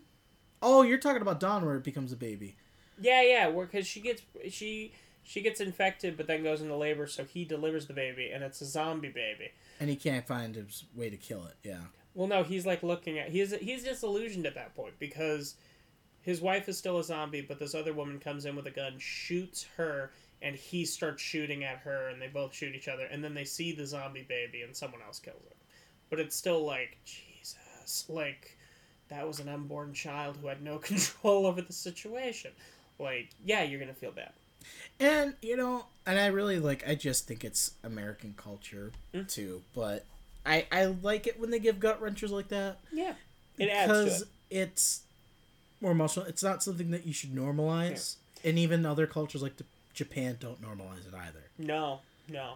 Oh, you're talking about Dawn, where it becomes a baby. Yeah, yeah, because she gets she she gets infected, but then goes into labor, so he delivers the baby, and it's a zombie baby. and he can't find his way to kill it. Yeah. Well, no, he's like looking at he's he's disillusioned at that point because his wife is still a zombie, but this other woman comes in with a gun, shoots her, and he starts shooting at her, and they both shoot each other, and then they see the zombie baby, and someone else kills it. But it's still like Jesus, like that was an unborn child who had no *laughs* control over the situation. Like, yeah, you're gonna feel bad. And you know, and I really like. I just think it's American culture Mm. too. But I I like it when they give gut wrenchers like that Yeah, it adds to because it. it's more emotional. It's not something that you should normalize. And even other cultures like Japan don't normalize it either. No, no.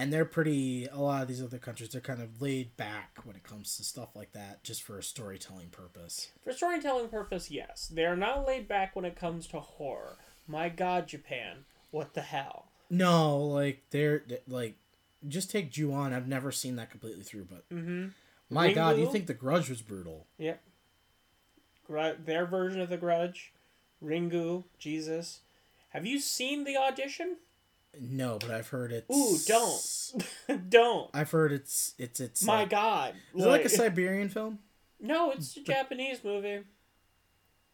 And they're pretty. A lot of these other countries, they're kind of laid back when it comes to stuff like that, just for a storytelling purpose. For storytelling purpose, yes. They are not laid back when it comes to horror. My God, Japan, what the hell? No, like they're they- like, just take Ju-on. I've never seen that completely through, but Mm-hmm. my God, you think The Grudge was brutal? Yep. Their version of the Grudge, Ringu, Jesus. Have you seen the audition? No, but I've heard it's. Ooh, don't. *laughs* Don't. I've heard it's it's it's. My like, God. Is it like a Siberian film? No, it's a Japanese movie.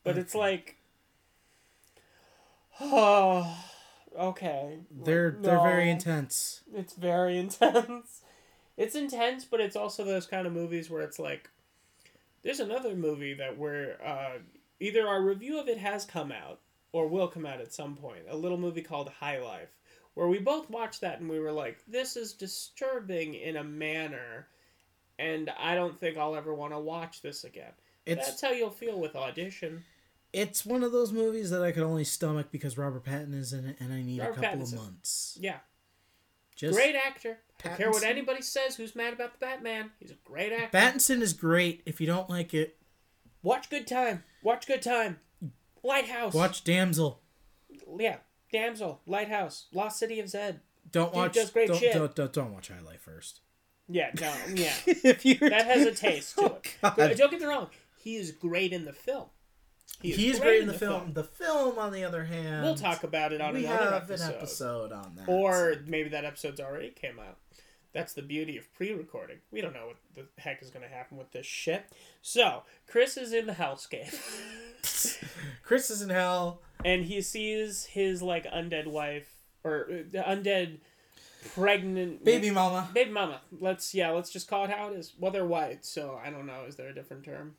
But it's like Oh *sighs* okay. They're they're very intense. It's very *laughs* intense. It's intense, but it's also those kind of movies where it's like there's another movie that where uh, either our review of it has come out or will come out at some point. A little movie called High Life, where we both watched that and we were like, "This is disturbing in a manner," and I don't think I'll ever want to watch this again. It's That's how you'll feel with Audition. it's one of those movies that I could only stomach because Robert Pattinson is in it, and I need Robert a couple Pattinson. of months. Yeah, Just great actor. Don't care what anybody says. Who's mad about the Batman? He's a great actor. Pattinson is great. If you don't like it, Watch Good Time. Watch Good Time. Lighthouse. watch Damsel. Yeah. Damsel. Lighthouse. Lost City of Zed. Don't Dude watch. does great don't, shit. Don't, don't, don't watch High Life first. Yeah. No. *laughs* Yeah. if you that has a taste to *laughs* Oh, it. God. Don't get me wrong. He is great in the film. He is He's great in the, film. The film, on the other hand, We'll talk about it on we another have episode. an episode on that. Or so- maybe that episode's already came out. That's the beauty of pre-recording. We don't know what the heck is going to happen with this shit. So Chris is in the hellscape. *laughs* Chris is in hell. and he sees his like undead wife or uh, undead pregnant Baby mama. baby mama. Let's yeah, let's just call it how it is. Well, they're white, so I don't know. Is there a different term?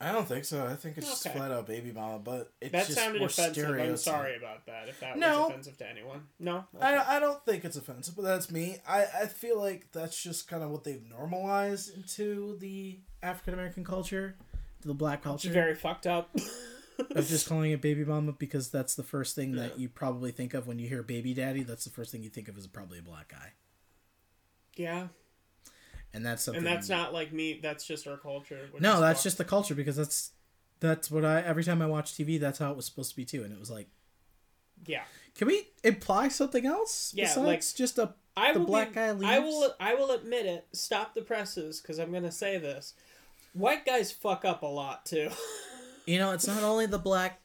I don't think so. I think it's just Okay. flat out baby mama, but it's That just sounded more offensive. I'm sorry about that. If that No. was offensive to anyone, no. Okay. I, I don't think it's offensive, but that's me. I, I feel like that's just kind of what they've normalized into the African American culture, to the black It's culture. very fucked up. of just *laughs* calling it baby mama because that's the first thing that you probably think of when you hear baby daddy. That's the first thing you think of is probably a black guy, yeah, and that's something. and that's not like me. That's just our culture. No, that's just the culture because that's that's what I every time I watch TV, that's how it was supposed to be too, and it was like, yeah. can we imply something else Yeah, besides like- just a I the will black be, guy I will. I will admit it. Stop the presses, because I'm gonna say this. White guys fuck up a lot too. *laughs* you know, it's not only the black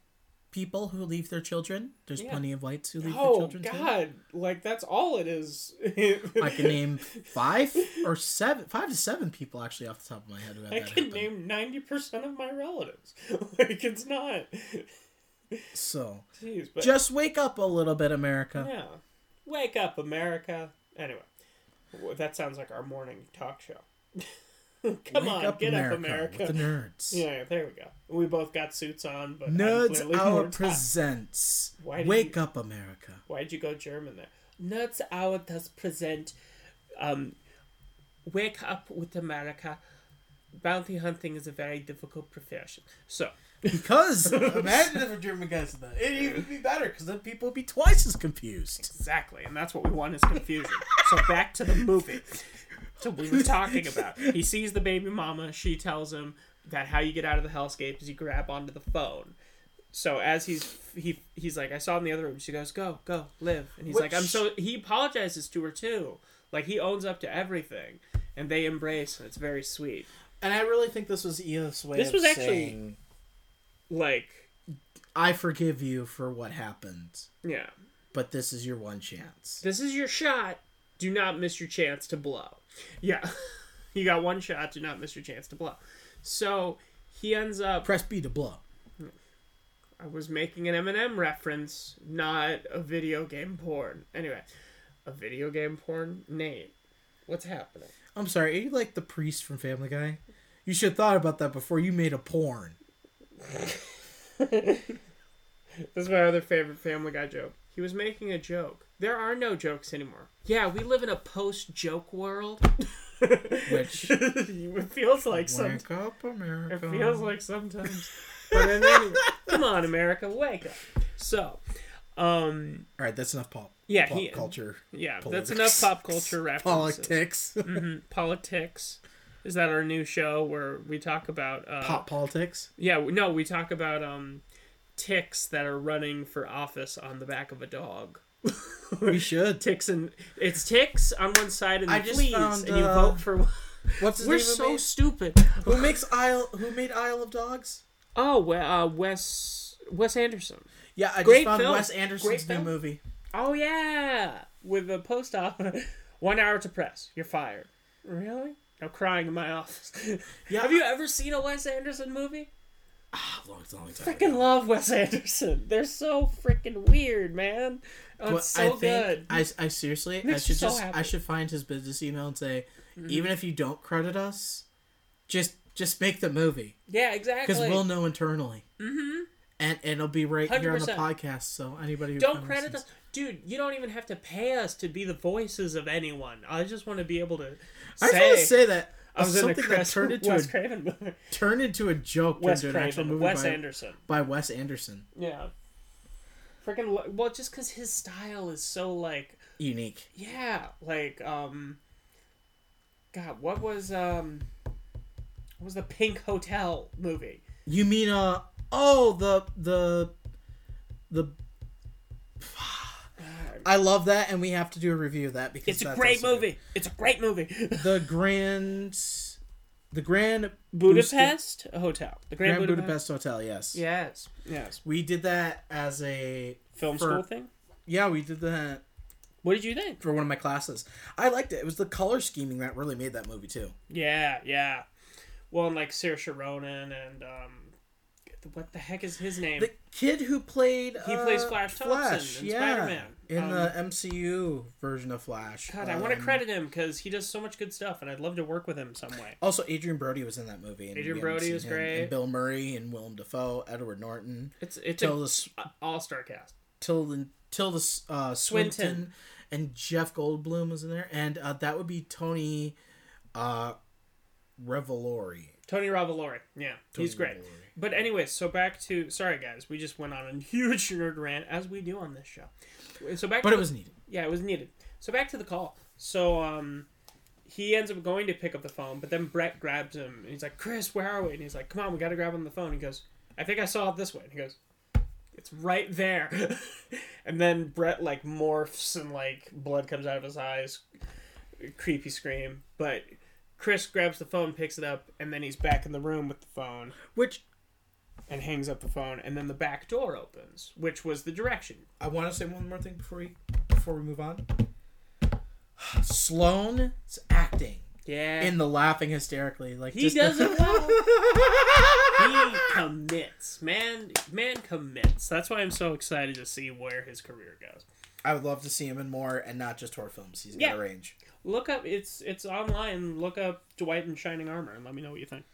people who leave their children. There's Yeah. plenty of whites who leave their oh children too. God! Like that's all it is. I can *laughs* name five or seven, five to seven people actually off the top of my head I can happen. name ninety percent of my relatives. *laughs* like it's not. So Jeez, but just wake up a little bit, America. yeah. Wake up, America. Anyway, that sounds like our morning talk show. *laughs* *laughs* Come wake on, up, get America, up, America. with the nerds. Yeah, there we go. We both got suits on, but Nerds Hour presents. Why Wake you- up, America. Why'd you go German there? Nerds Hour does present um, Wake Up with America. Bounty hunting is a very difficult profession. So, Because *laughs* Imagine if a German guy said that. It'd even be better because then people would be twice as confused. exactly, and that's what we want is confusion. so, back to the movie. *laughs* So, we were talking about. He sees the baby mama. She tells him that how you get out of the hellscape is you grab onto the phone. So as he's he he's like, I saw him in the other room. She goes, "Go, go, live." And he's like, "I'm so." He apologizes to her too. Like he owns up to everything, and they embrace, and it's very sweet. And I really think this was Edith's way This of was actually- saying, Like, I forgive you for what happened, yeah, but this is your one chance. this is your shot. Do not miss your chance to blow. Yeah, *laughs* you got one shot. Do not miss your chance to blow. So he ends up. Press B to blow. I was making an Eminem reference, not a video game porn. Anyway, a video game porn. Nate, what's happening? I'm sorry, are you like the priest from Family Guy? You should have thought about that before you made a porn. *laughs* This is my other favorite Family Guy joke. He was making a joke. There are no jokes anymore. Yeah, we live in a post-joke world. *laughs* Which- *laughs* it feels like some. Wake up, America. It feels like sometimes. But then anyway, *laughs* come on, America, wake up. So, Um, All right, that's enough pop. Yeah, pop he- culture. yeah, Politics. that's enough pop culture references. Politics. Mhm. Politics. Is that our new show where we talk about uh, Pop politics. Yeah, no, we talk about um ticks that are running for office on the back of a dog. *laughs* We should. Ticks and it's ticks on one side and I the fleas, found, and you uh, vote for. What's his We're name? so Who, stupid. who makes Isle? Who made Isle of Dogs? Oh, uh, Wes Wes Anderson. Yeah, I Great just found film. Wes Great Anderson's new film. movie. Oh yeah, with the post office. *laughs* One hour to press. You're fired. Really? No crying in my office. *laughs* Yeah. Have you ever seen a Wes Anderson movie? Ah, long, long time Freaking love Wes Anderson. They're so freaking weird, man. Oh, But so I think good. I, I seriously I should so just I happy. Mm-hmm. should find his business email and say, even if you don't credit us, just just make the movie yeah, exactly. because we'll know internally. Mm-hmm. And, and it'll be right here on the podcast. So anybody who don't credit us, dude. You don't even have to pay us to be the voices of anyone. I just want to be able to I just say, want to say that I was in a something that turned *laughs* into Wes a Craven movie. turned into a joke Wes into an actual movie Wes by, Anderson. by Wes Anderson. Yeah. Freaking well, just because his style is so like Unique. yeah, like um. God, what was um. What was the Pink Hotel movie? You mean uh oh the the the I love that and we have to do a review of that because It's a great also movie. It's a great movie. *laughs* The Grand the Grand Budapest Hotel. The Grand, Grand Budapest. Budapest Hotel, yes. Yes. Yes. We did that as a Film for- school thing. Yeah, we did that What did you think? for one of my classes. I liked it. It was the color scheming that really made that movie too. Yeah, yeah. Well, and like Saoirse Ronan and um, what the heck is his name? The kid who played He uh, plays Flash Thompson in Spider-Man. In Um, the MCU version of Flash. God, I want to Um, credit him because he does so much good stuff, and I'd love to work with him some way. Also, Adrien Brody was in that movie. And Adrien Brody was him. great. And Bill Murray and Willem Dafoe, Edward Norton, It's it's Tilda, a S- all star cast. Tilda, Tilda uh, Swinton, Swinton. and Jeff Goldblum was in there, and uh, that would be Tony uh, Revolori. Tony Revolori, yeah, he's Tony great. Revolori. But anyways, so back to sorry guys, we just went on a *laughs* huge nerd rant as we do on this show. So back, But to it the- was needed. Yeah, it was needed. So back to the call. So um he ends up going to pick up the phone, but then Brett grabs him and he's like, Chris, where are we? And he's like, Come on, we gotta grab him on the phone. He goes, I think I saw it this way. And he goes, It's right there. *laughs* and then Brett like morphs and like blood comes out of his eyes. Creepy scream. But Chris grabs the phone, picks it up, and then he's back in the room with the phone Which and hangs up the phone, and then the back door opens, which was the direction. I want to say one more thing before we before we move on. *sighs* Sloane's acting Yeah. in the laughing hysterically, like He does it well. he commits man man commits that's why i'm so excited to see where his career goes I would love to see him in more and not just horror films. He's got Yeah. a range. look up it's it's online look up dwight in shining armor and let me know what you think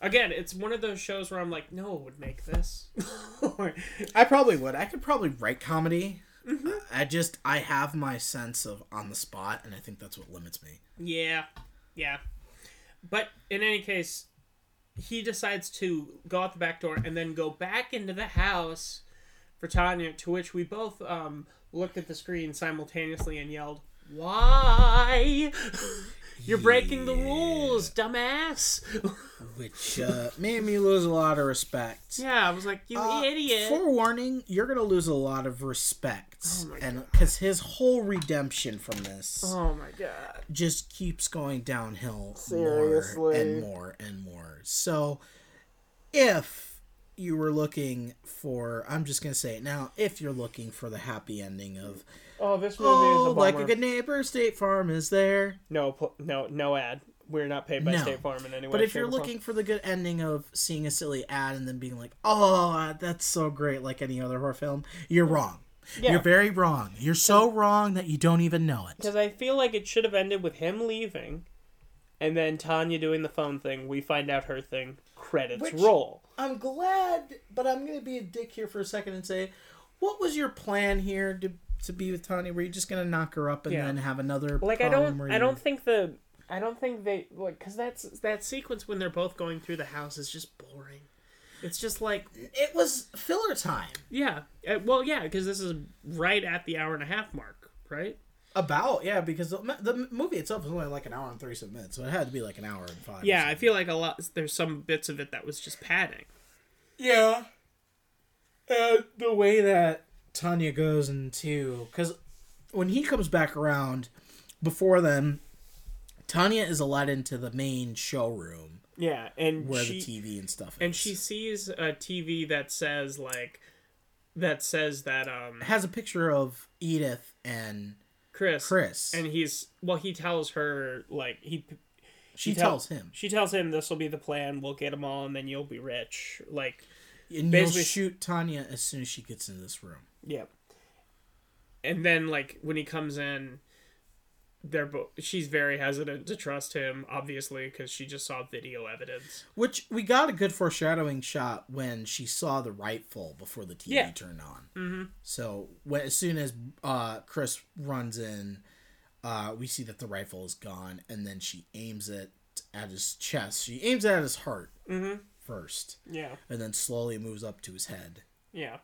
again it's one of those shows where i'm like no one would make this *laughs* I probably would. I could probably write comedy. Mm-hmm. I just I have my sense of on the spot, and I think that's what limits me. yeah yeah but in any case he decides to go out the back door and then go back into the house for Tanya, to which we both um, looked at the screen simultaneously and yelled, Why? *laughs* You're breaking the rules, dumbass. *laughs* Which uh, made me lose a lot of respect. yeah, I was like, You Uh, idiot. Forewarning, you're gonna lose a lot of respect, Oh my and because his whole redemption from this oh my god. just keeps going downhill Seriously. more and more and more. So, if you were looking for, I'm just gonna say it now, if you're looking for the happy ending of, Oh, this movie oh, is a oh, like a good neighbor, State Farm is there. no, no, no ad. We're not paid by No. State Farm in any way. But if you're looking for the good ending of seeing a silly ad and then being like, oh, that's so great, like any other horror film, you're wrong. Yeah. You're very wrong. You're so wrong that you don't even know it. Because I feel like it should have ended with him leaving, and then Tanya doing the phone thing. We find out her thing. Credits Which- roll. I'm glad, but I'm gonna be a dick here for a second and say, what was your plan here to to be with Tanya? Were you just gonna knock her up and Yeah. then have another? Like I don't, I don't think the, I don't think they like because that's that sequence when they're both going through the house is just boring. It's just like It was filler time. yeah, Uh, well yeah, because this is right at the hour and a half mark, right? About yeah, because the, the movie itself is only like an hour and thirty seven minutes, so it had to be like an hour and five. Yeah, I feel like a lot. There's some bits of it that was just padding. Yeah. Uh, the way that Tanya goes into because when he comes back around, before then, Tanya is allowed into the main showroom Yeah, and where she, the TV and stuff. and is. she sees a TV that says like that says that um has a picture of Edith and Chris Chris. and he's well he tells her like he she tell- tells him, she tells him this will be the plan we'll get them all and then you'll be rich like and basically- you'll shoot Tanya as soon as she gets in this room. Yep. And then like when he comes in, they're both. She's very hesitant to trust him, obviously, because she just saw video evidence. Which we got a good foreshadowing shot when she saw the rifle before the TV Yeah. turned on. Mm-hmm. So when, as soon as uh, Chris runs in, uh, we see that the rifle is gone, and then she aims it at his chest. She aims it at his heart first, Yeah. and then slowly moves up to his head. Yeah.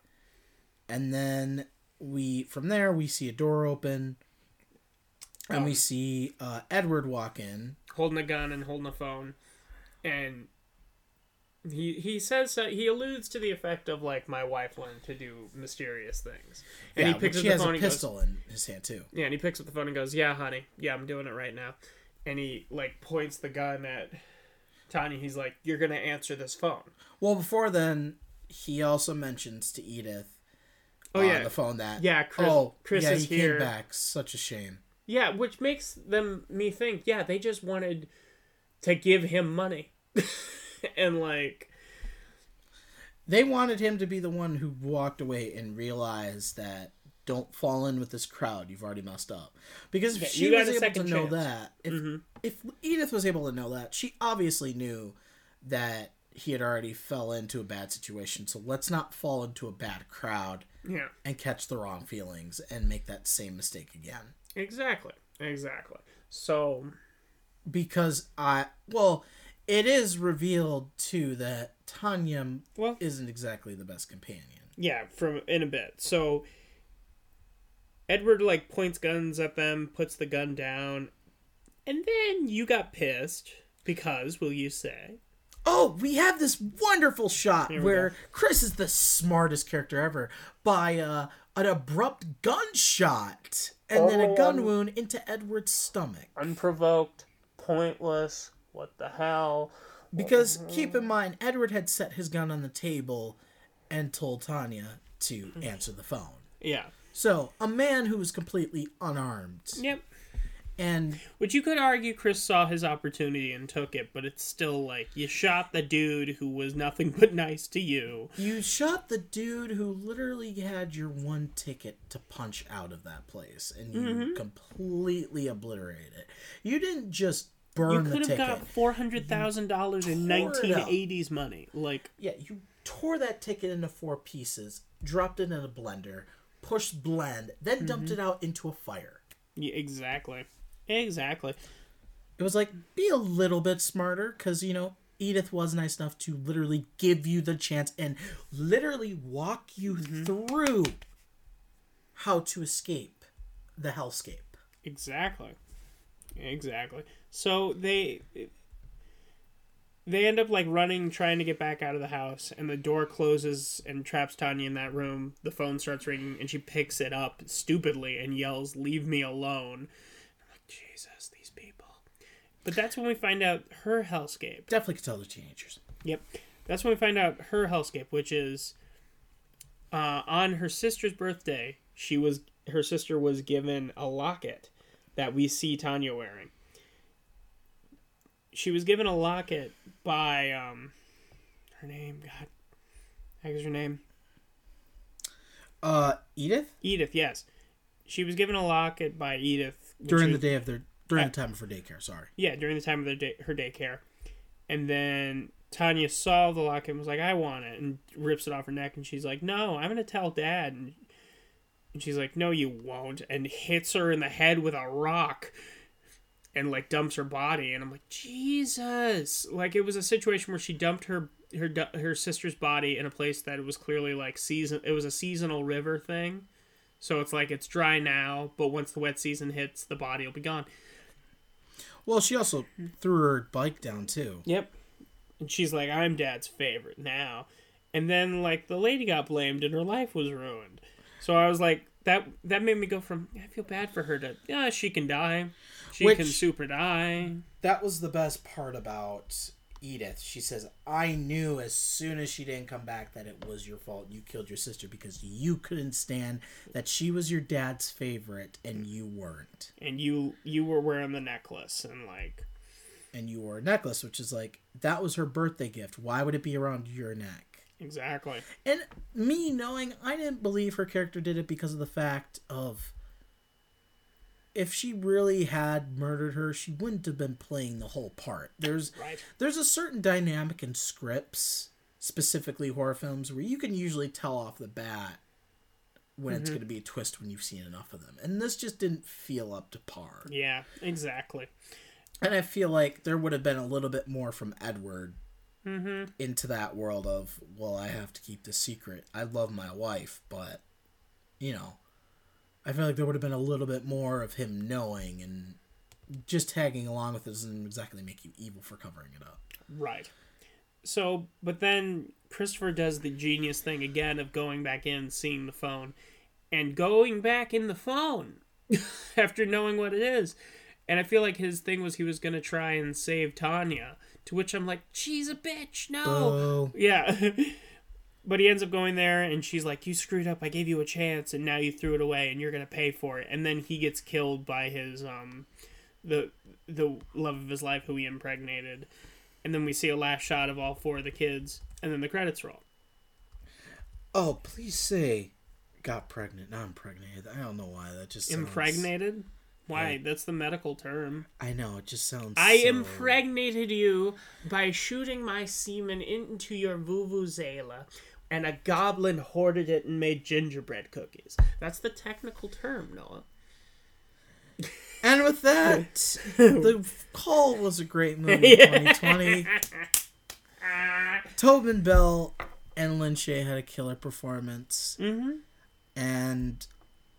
And then we from there we see a door open, and we Um, see uh, Edward walk in. Holding a gun and holding a phone, and he he says that he alludes to the effect of like my wife learned to do mysterious things, and yeah, he picks up the has phone a and goes, pistol in his hand too. Yeah, and he picks up the phone and goes, "Yeah, honey, yeah, I'm doing it right now," and he like points the gun at Tanya. He's like, "You're gonna answer this phone." Well, before then, he also mentions to Edith Oh on yeah, the phone that Yeah, Chris- oh Chris yeah, is he here. came back. Such a shame. yeah, which makes them me think, yeah, they just wanted to give him money, *laughs* and like, They wanted him to be the one who walked away and realized that don't fall in with this crowd. You've already messed up. Because if Yeah, she was able to second know that, if mm-hmm. if Edith was able to know that, she obviously knew that he had already fell into a bad situation. So let's not fall into a bad crowd yeah, and catch the wrong feelings and make that same mistake again. exactly, exactly. So because I well, it is revealed too that Tanya Well- isn't exactly the best companion. yeah, from in a bit. So Edward like points guns at them, puts the gun down, and then you got pissed because, will you say? Oh, we have this wonderful shot where Chris is the smartest character ever by uh, an abrupt gunshot and then a Oh. gun wound into Edward's stomach. Unprovoked, pointless. What the hell? Because keep in mind, Edward had set his gun on the table and told Tanya to answer the phone. Yeah. So, a man who was completely unarmed Yep. And Which you could argue Chris saw his opportunity and took it, but it's still like you shot the dude who was nothing but nice to you. You shot the dude who literally had your one ticket to punch out of that place, and you Mm-hmm. completely obliterated it. You didn't just You burn the could have ticket. got four hundred thousand dollars in nineteen eighties money. Like Yeah, you tore that ticket into four pieces, dropped it in a blender, pushed blend, then Mm-hmm. dumped it out into a fire. yeah, exactly. Exactly. It was like, be a little bit smarter, because, you know, Edith was nice enough to literally give you the chance and literally walk you Mm-hmm. through how to escape the hellscape. Exactly. Exactly. So they they end up like running trying to get back out of the house and the door closes and traps Tanya in that room. The phone starts ringing and she picks it up stupidly and yells, "Leave me alone." I'm like, "Jesus, these people." But that's when we find out her hellscape. Definitely could tell they're teenagers. Yep. That's when we find out her hellscape, which is uh, on her sister's birthday. She was her sister was given a locket that we see Tanya wearing. She was given a locket by um, her name. God, heck is her name? Uh, Edith? Edith. Yes, she was given a locket by Edith During the day of their, during the time of her daycare, sorry. Yeah, during the time of their day, her daycare. And then Tanya saw the locket and was like, I want it, and rips it off her neck. And she's like, No, I'm going to tell dad. And, and she's like, No, you won't. And hits her in the head with a rock and like dumps her body. And I'm like, Jesus. Like it was a situation where she dumped her her her sister's body in a place that was clearly like season. It was a seasonal river thing, so it's like it's dry now, but once the wet season hits, the body will be gone. Well, she also threw her bike down too. Yep. And she's like, I'm dad's favorite now. And then like the lady got blamed and her life was ruined. So I was like, that that made me go from I feel bad for her to yeah she can die, she Which- can super die. That was the best part about Edith. She says, "I knew as soon as she didn't come back that it was your fault. You killed your sister because you couldn't stand that she was your dad's favorite and you weren't." And you you were wearing the necklace and like And you wore a necklace, which is like that was her birthday gift. Why would it be around your neck? exactly. And me knowing I didn't believe her character did it because of the fact of if she really had murdered her, she wouldn't have been playing the whole part. There's Right. there's a certain dynamic in scripts, specifically horror films, where you can usually tell off the bat when it's mm-hmm. going to be a twist when you've seen enough of them. And this just didn't feel up to par. Yeah, exactly. And I feel like there would have been a little bit more from Edward mm-hmm. into that world of, well, I have to keep this secret. I love my wife, but, you know, I feel like there would have been a little bit more of him knowing and just tagging along with it doesn't exactly make you evil for covering it up. Right. So, but then Christopher does the genius thing again of going back in, seeing the phone, and going back in the phone *laughs* after knowing what it is. And I feel like his thing was he was going to try and save Tanya, to which I'm like, she's a bitch, no. Oh, Yeah. *laughs* but he ends up going there, and she's like, you screwed up. I gave you a chance, and now you threw it away, and you're going to pay for it. And then he gets killed by his, um, the, the love of his life who he impregnated and then we see a last shot of all four of the kids, and then the credits roll. oh, please say got pregnant. Not impregnated. I don't know why. That just sounds, Impregnated? Why? That's the medical term. I know. It just sounds. I so- impregnated you by shooting my semen into your vuvuzela, and a goblin hoarded it and made gingerbread cookies. That's the technical term, Noah. And with that, *laughs* the call was a great movie. 2020. Tobin Bell and Lin Shay had a killer performance, Mm-hmm. and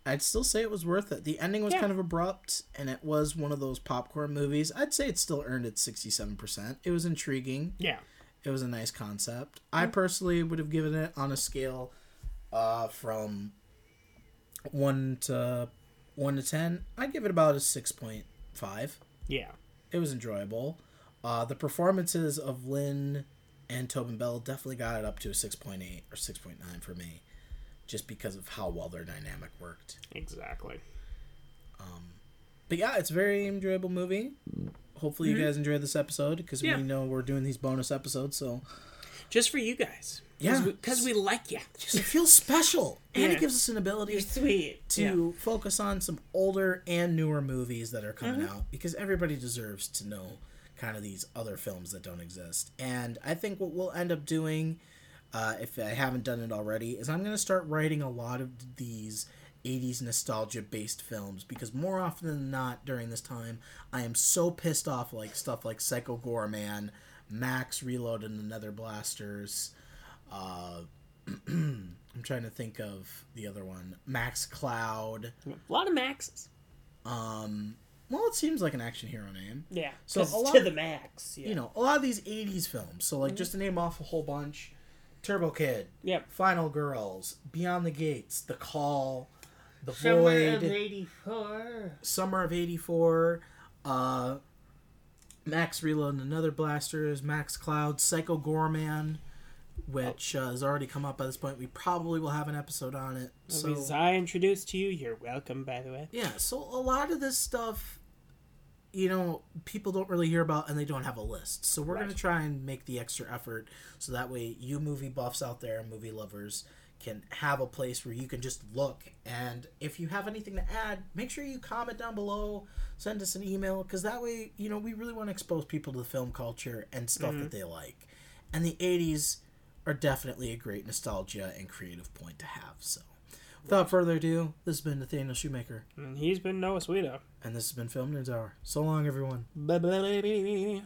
I'd still say it was worth it. The ending was Yeah. kind of abrupt, and it was one of those popcorn movies. I'd say it still earned its sixty-seven percent. It was intriguing. Yeah. It was a nice concept. I personally would have given it on a scale uh, from one to one to ten. I'd give it about a six point five. Yeah. It was enjoyable. Uh, the performances of Lin and Tobin Bell definitely got it up to a six point eight or six point nine for me, just because of how well their dynamic worked. Exactly. But yeah, it's a very enjoyable movie. Hopefully, you guys enjoyed this episode because Mm-hmm. Yeah. we know we're doing these bonus episodes, so Just for you guys. Yeah. Because we, like you. just it feels special, and it gives us an ability Sweet. to focus on some older and newer movies that are coming out because everybody deserves to know kind of these other films that don't exist. And I think what we'll end up doing, uh, if I haven't done it already, is I'm going to start writing a lot of these 80s nostalgia based films because more often than not during this time, I am so pissed off like stuff like Psycho Goreman, Max Reloaded and the Nether Blasters. Uh, *clears throat* I'm trying to think of the other one, Max Cloud. A lot of maxes. Um, well, it seems like an action hero name. Yeah. So a lot- to the max. Yeah. You know, a lot of these '80s films. So, like, just to name off a whole bunch: Turbo Kid, Yep. Final Girls, Beyond the Gates, The Call, The Summer Void, of '84. Summer of '84, uh, Max Reload and Another Blasters, Max Cloud, Psycho Goreman, which uh, has already come up by this point. We probably will have an episode on it. So Movies I introduced to you. You're welcome, by the way. yeah, so a lot of this stuff, you know, people don't really hear about and they don't have a list. So we're Right. gonna try and make the extra effort so that way you movie buffs out there, movie lovers, can have a place where you can just look. And if you have anything to add make sure you comment down below send us an email because that way you know we really want to expose people to the film culture and stuff that mm-hmm. they like. And the 80s are definitely a great nostalgia and creative point to have so. Without further ado this has been nathaniel shoemaker. And he's been Noah Sweeto. and this has been film nerds hour. So long everyone. Bye bye.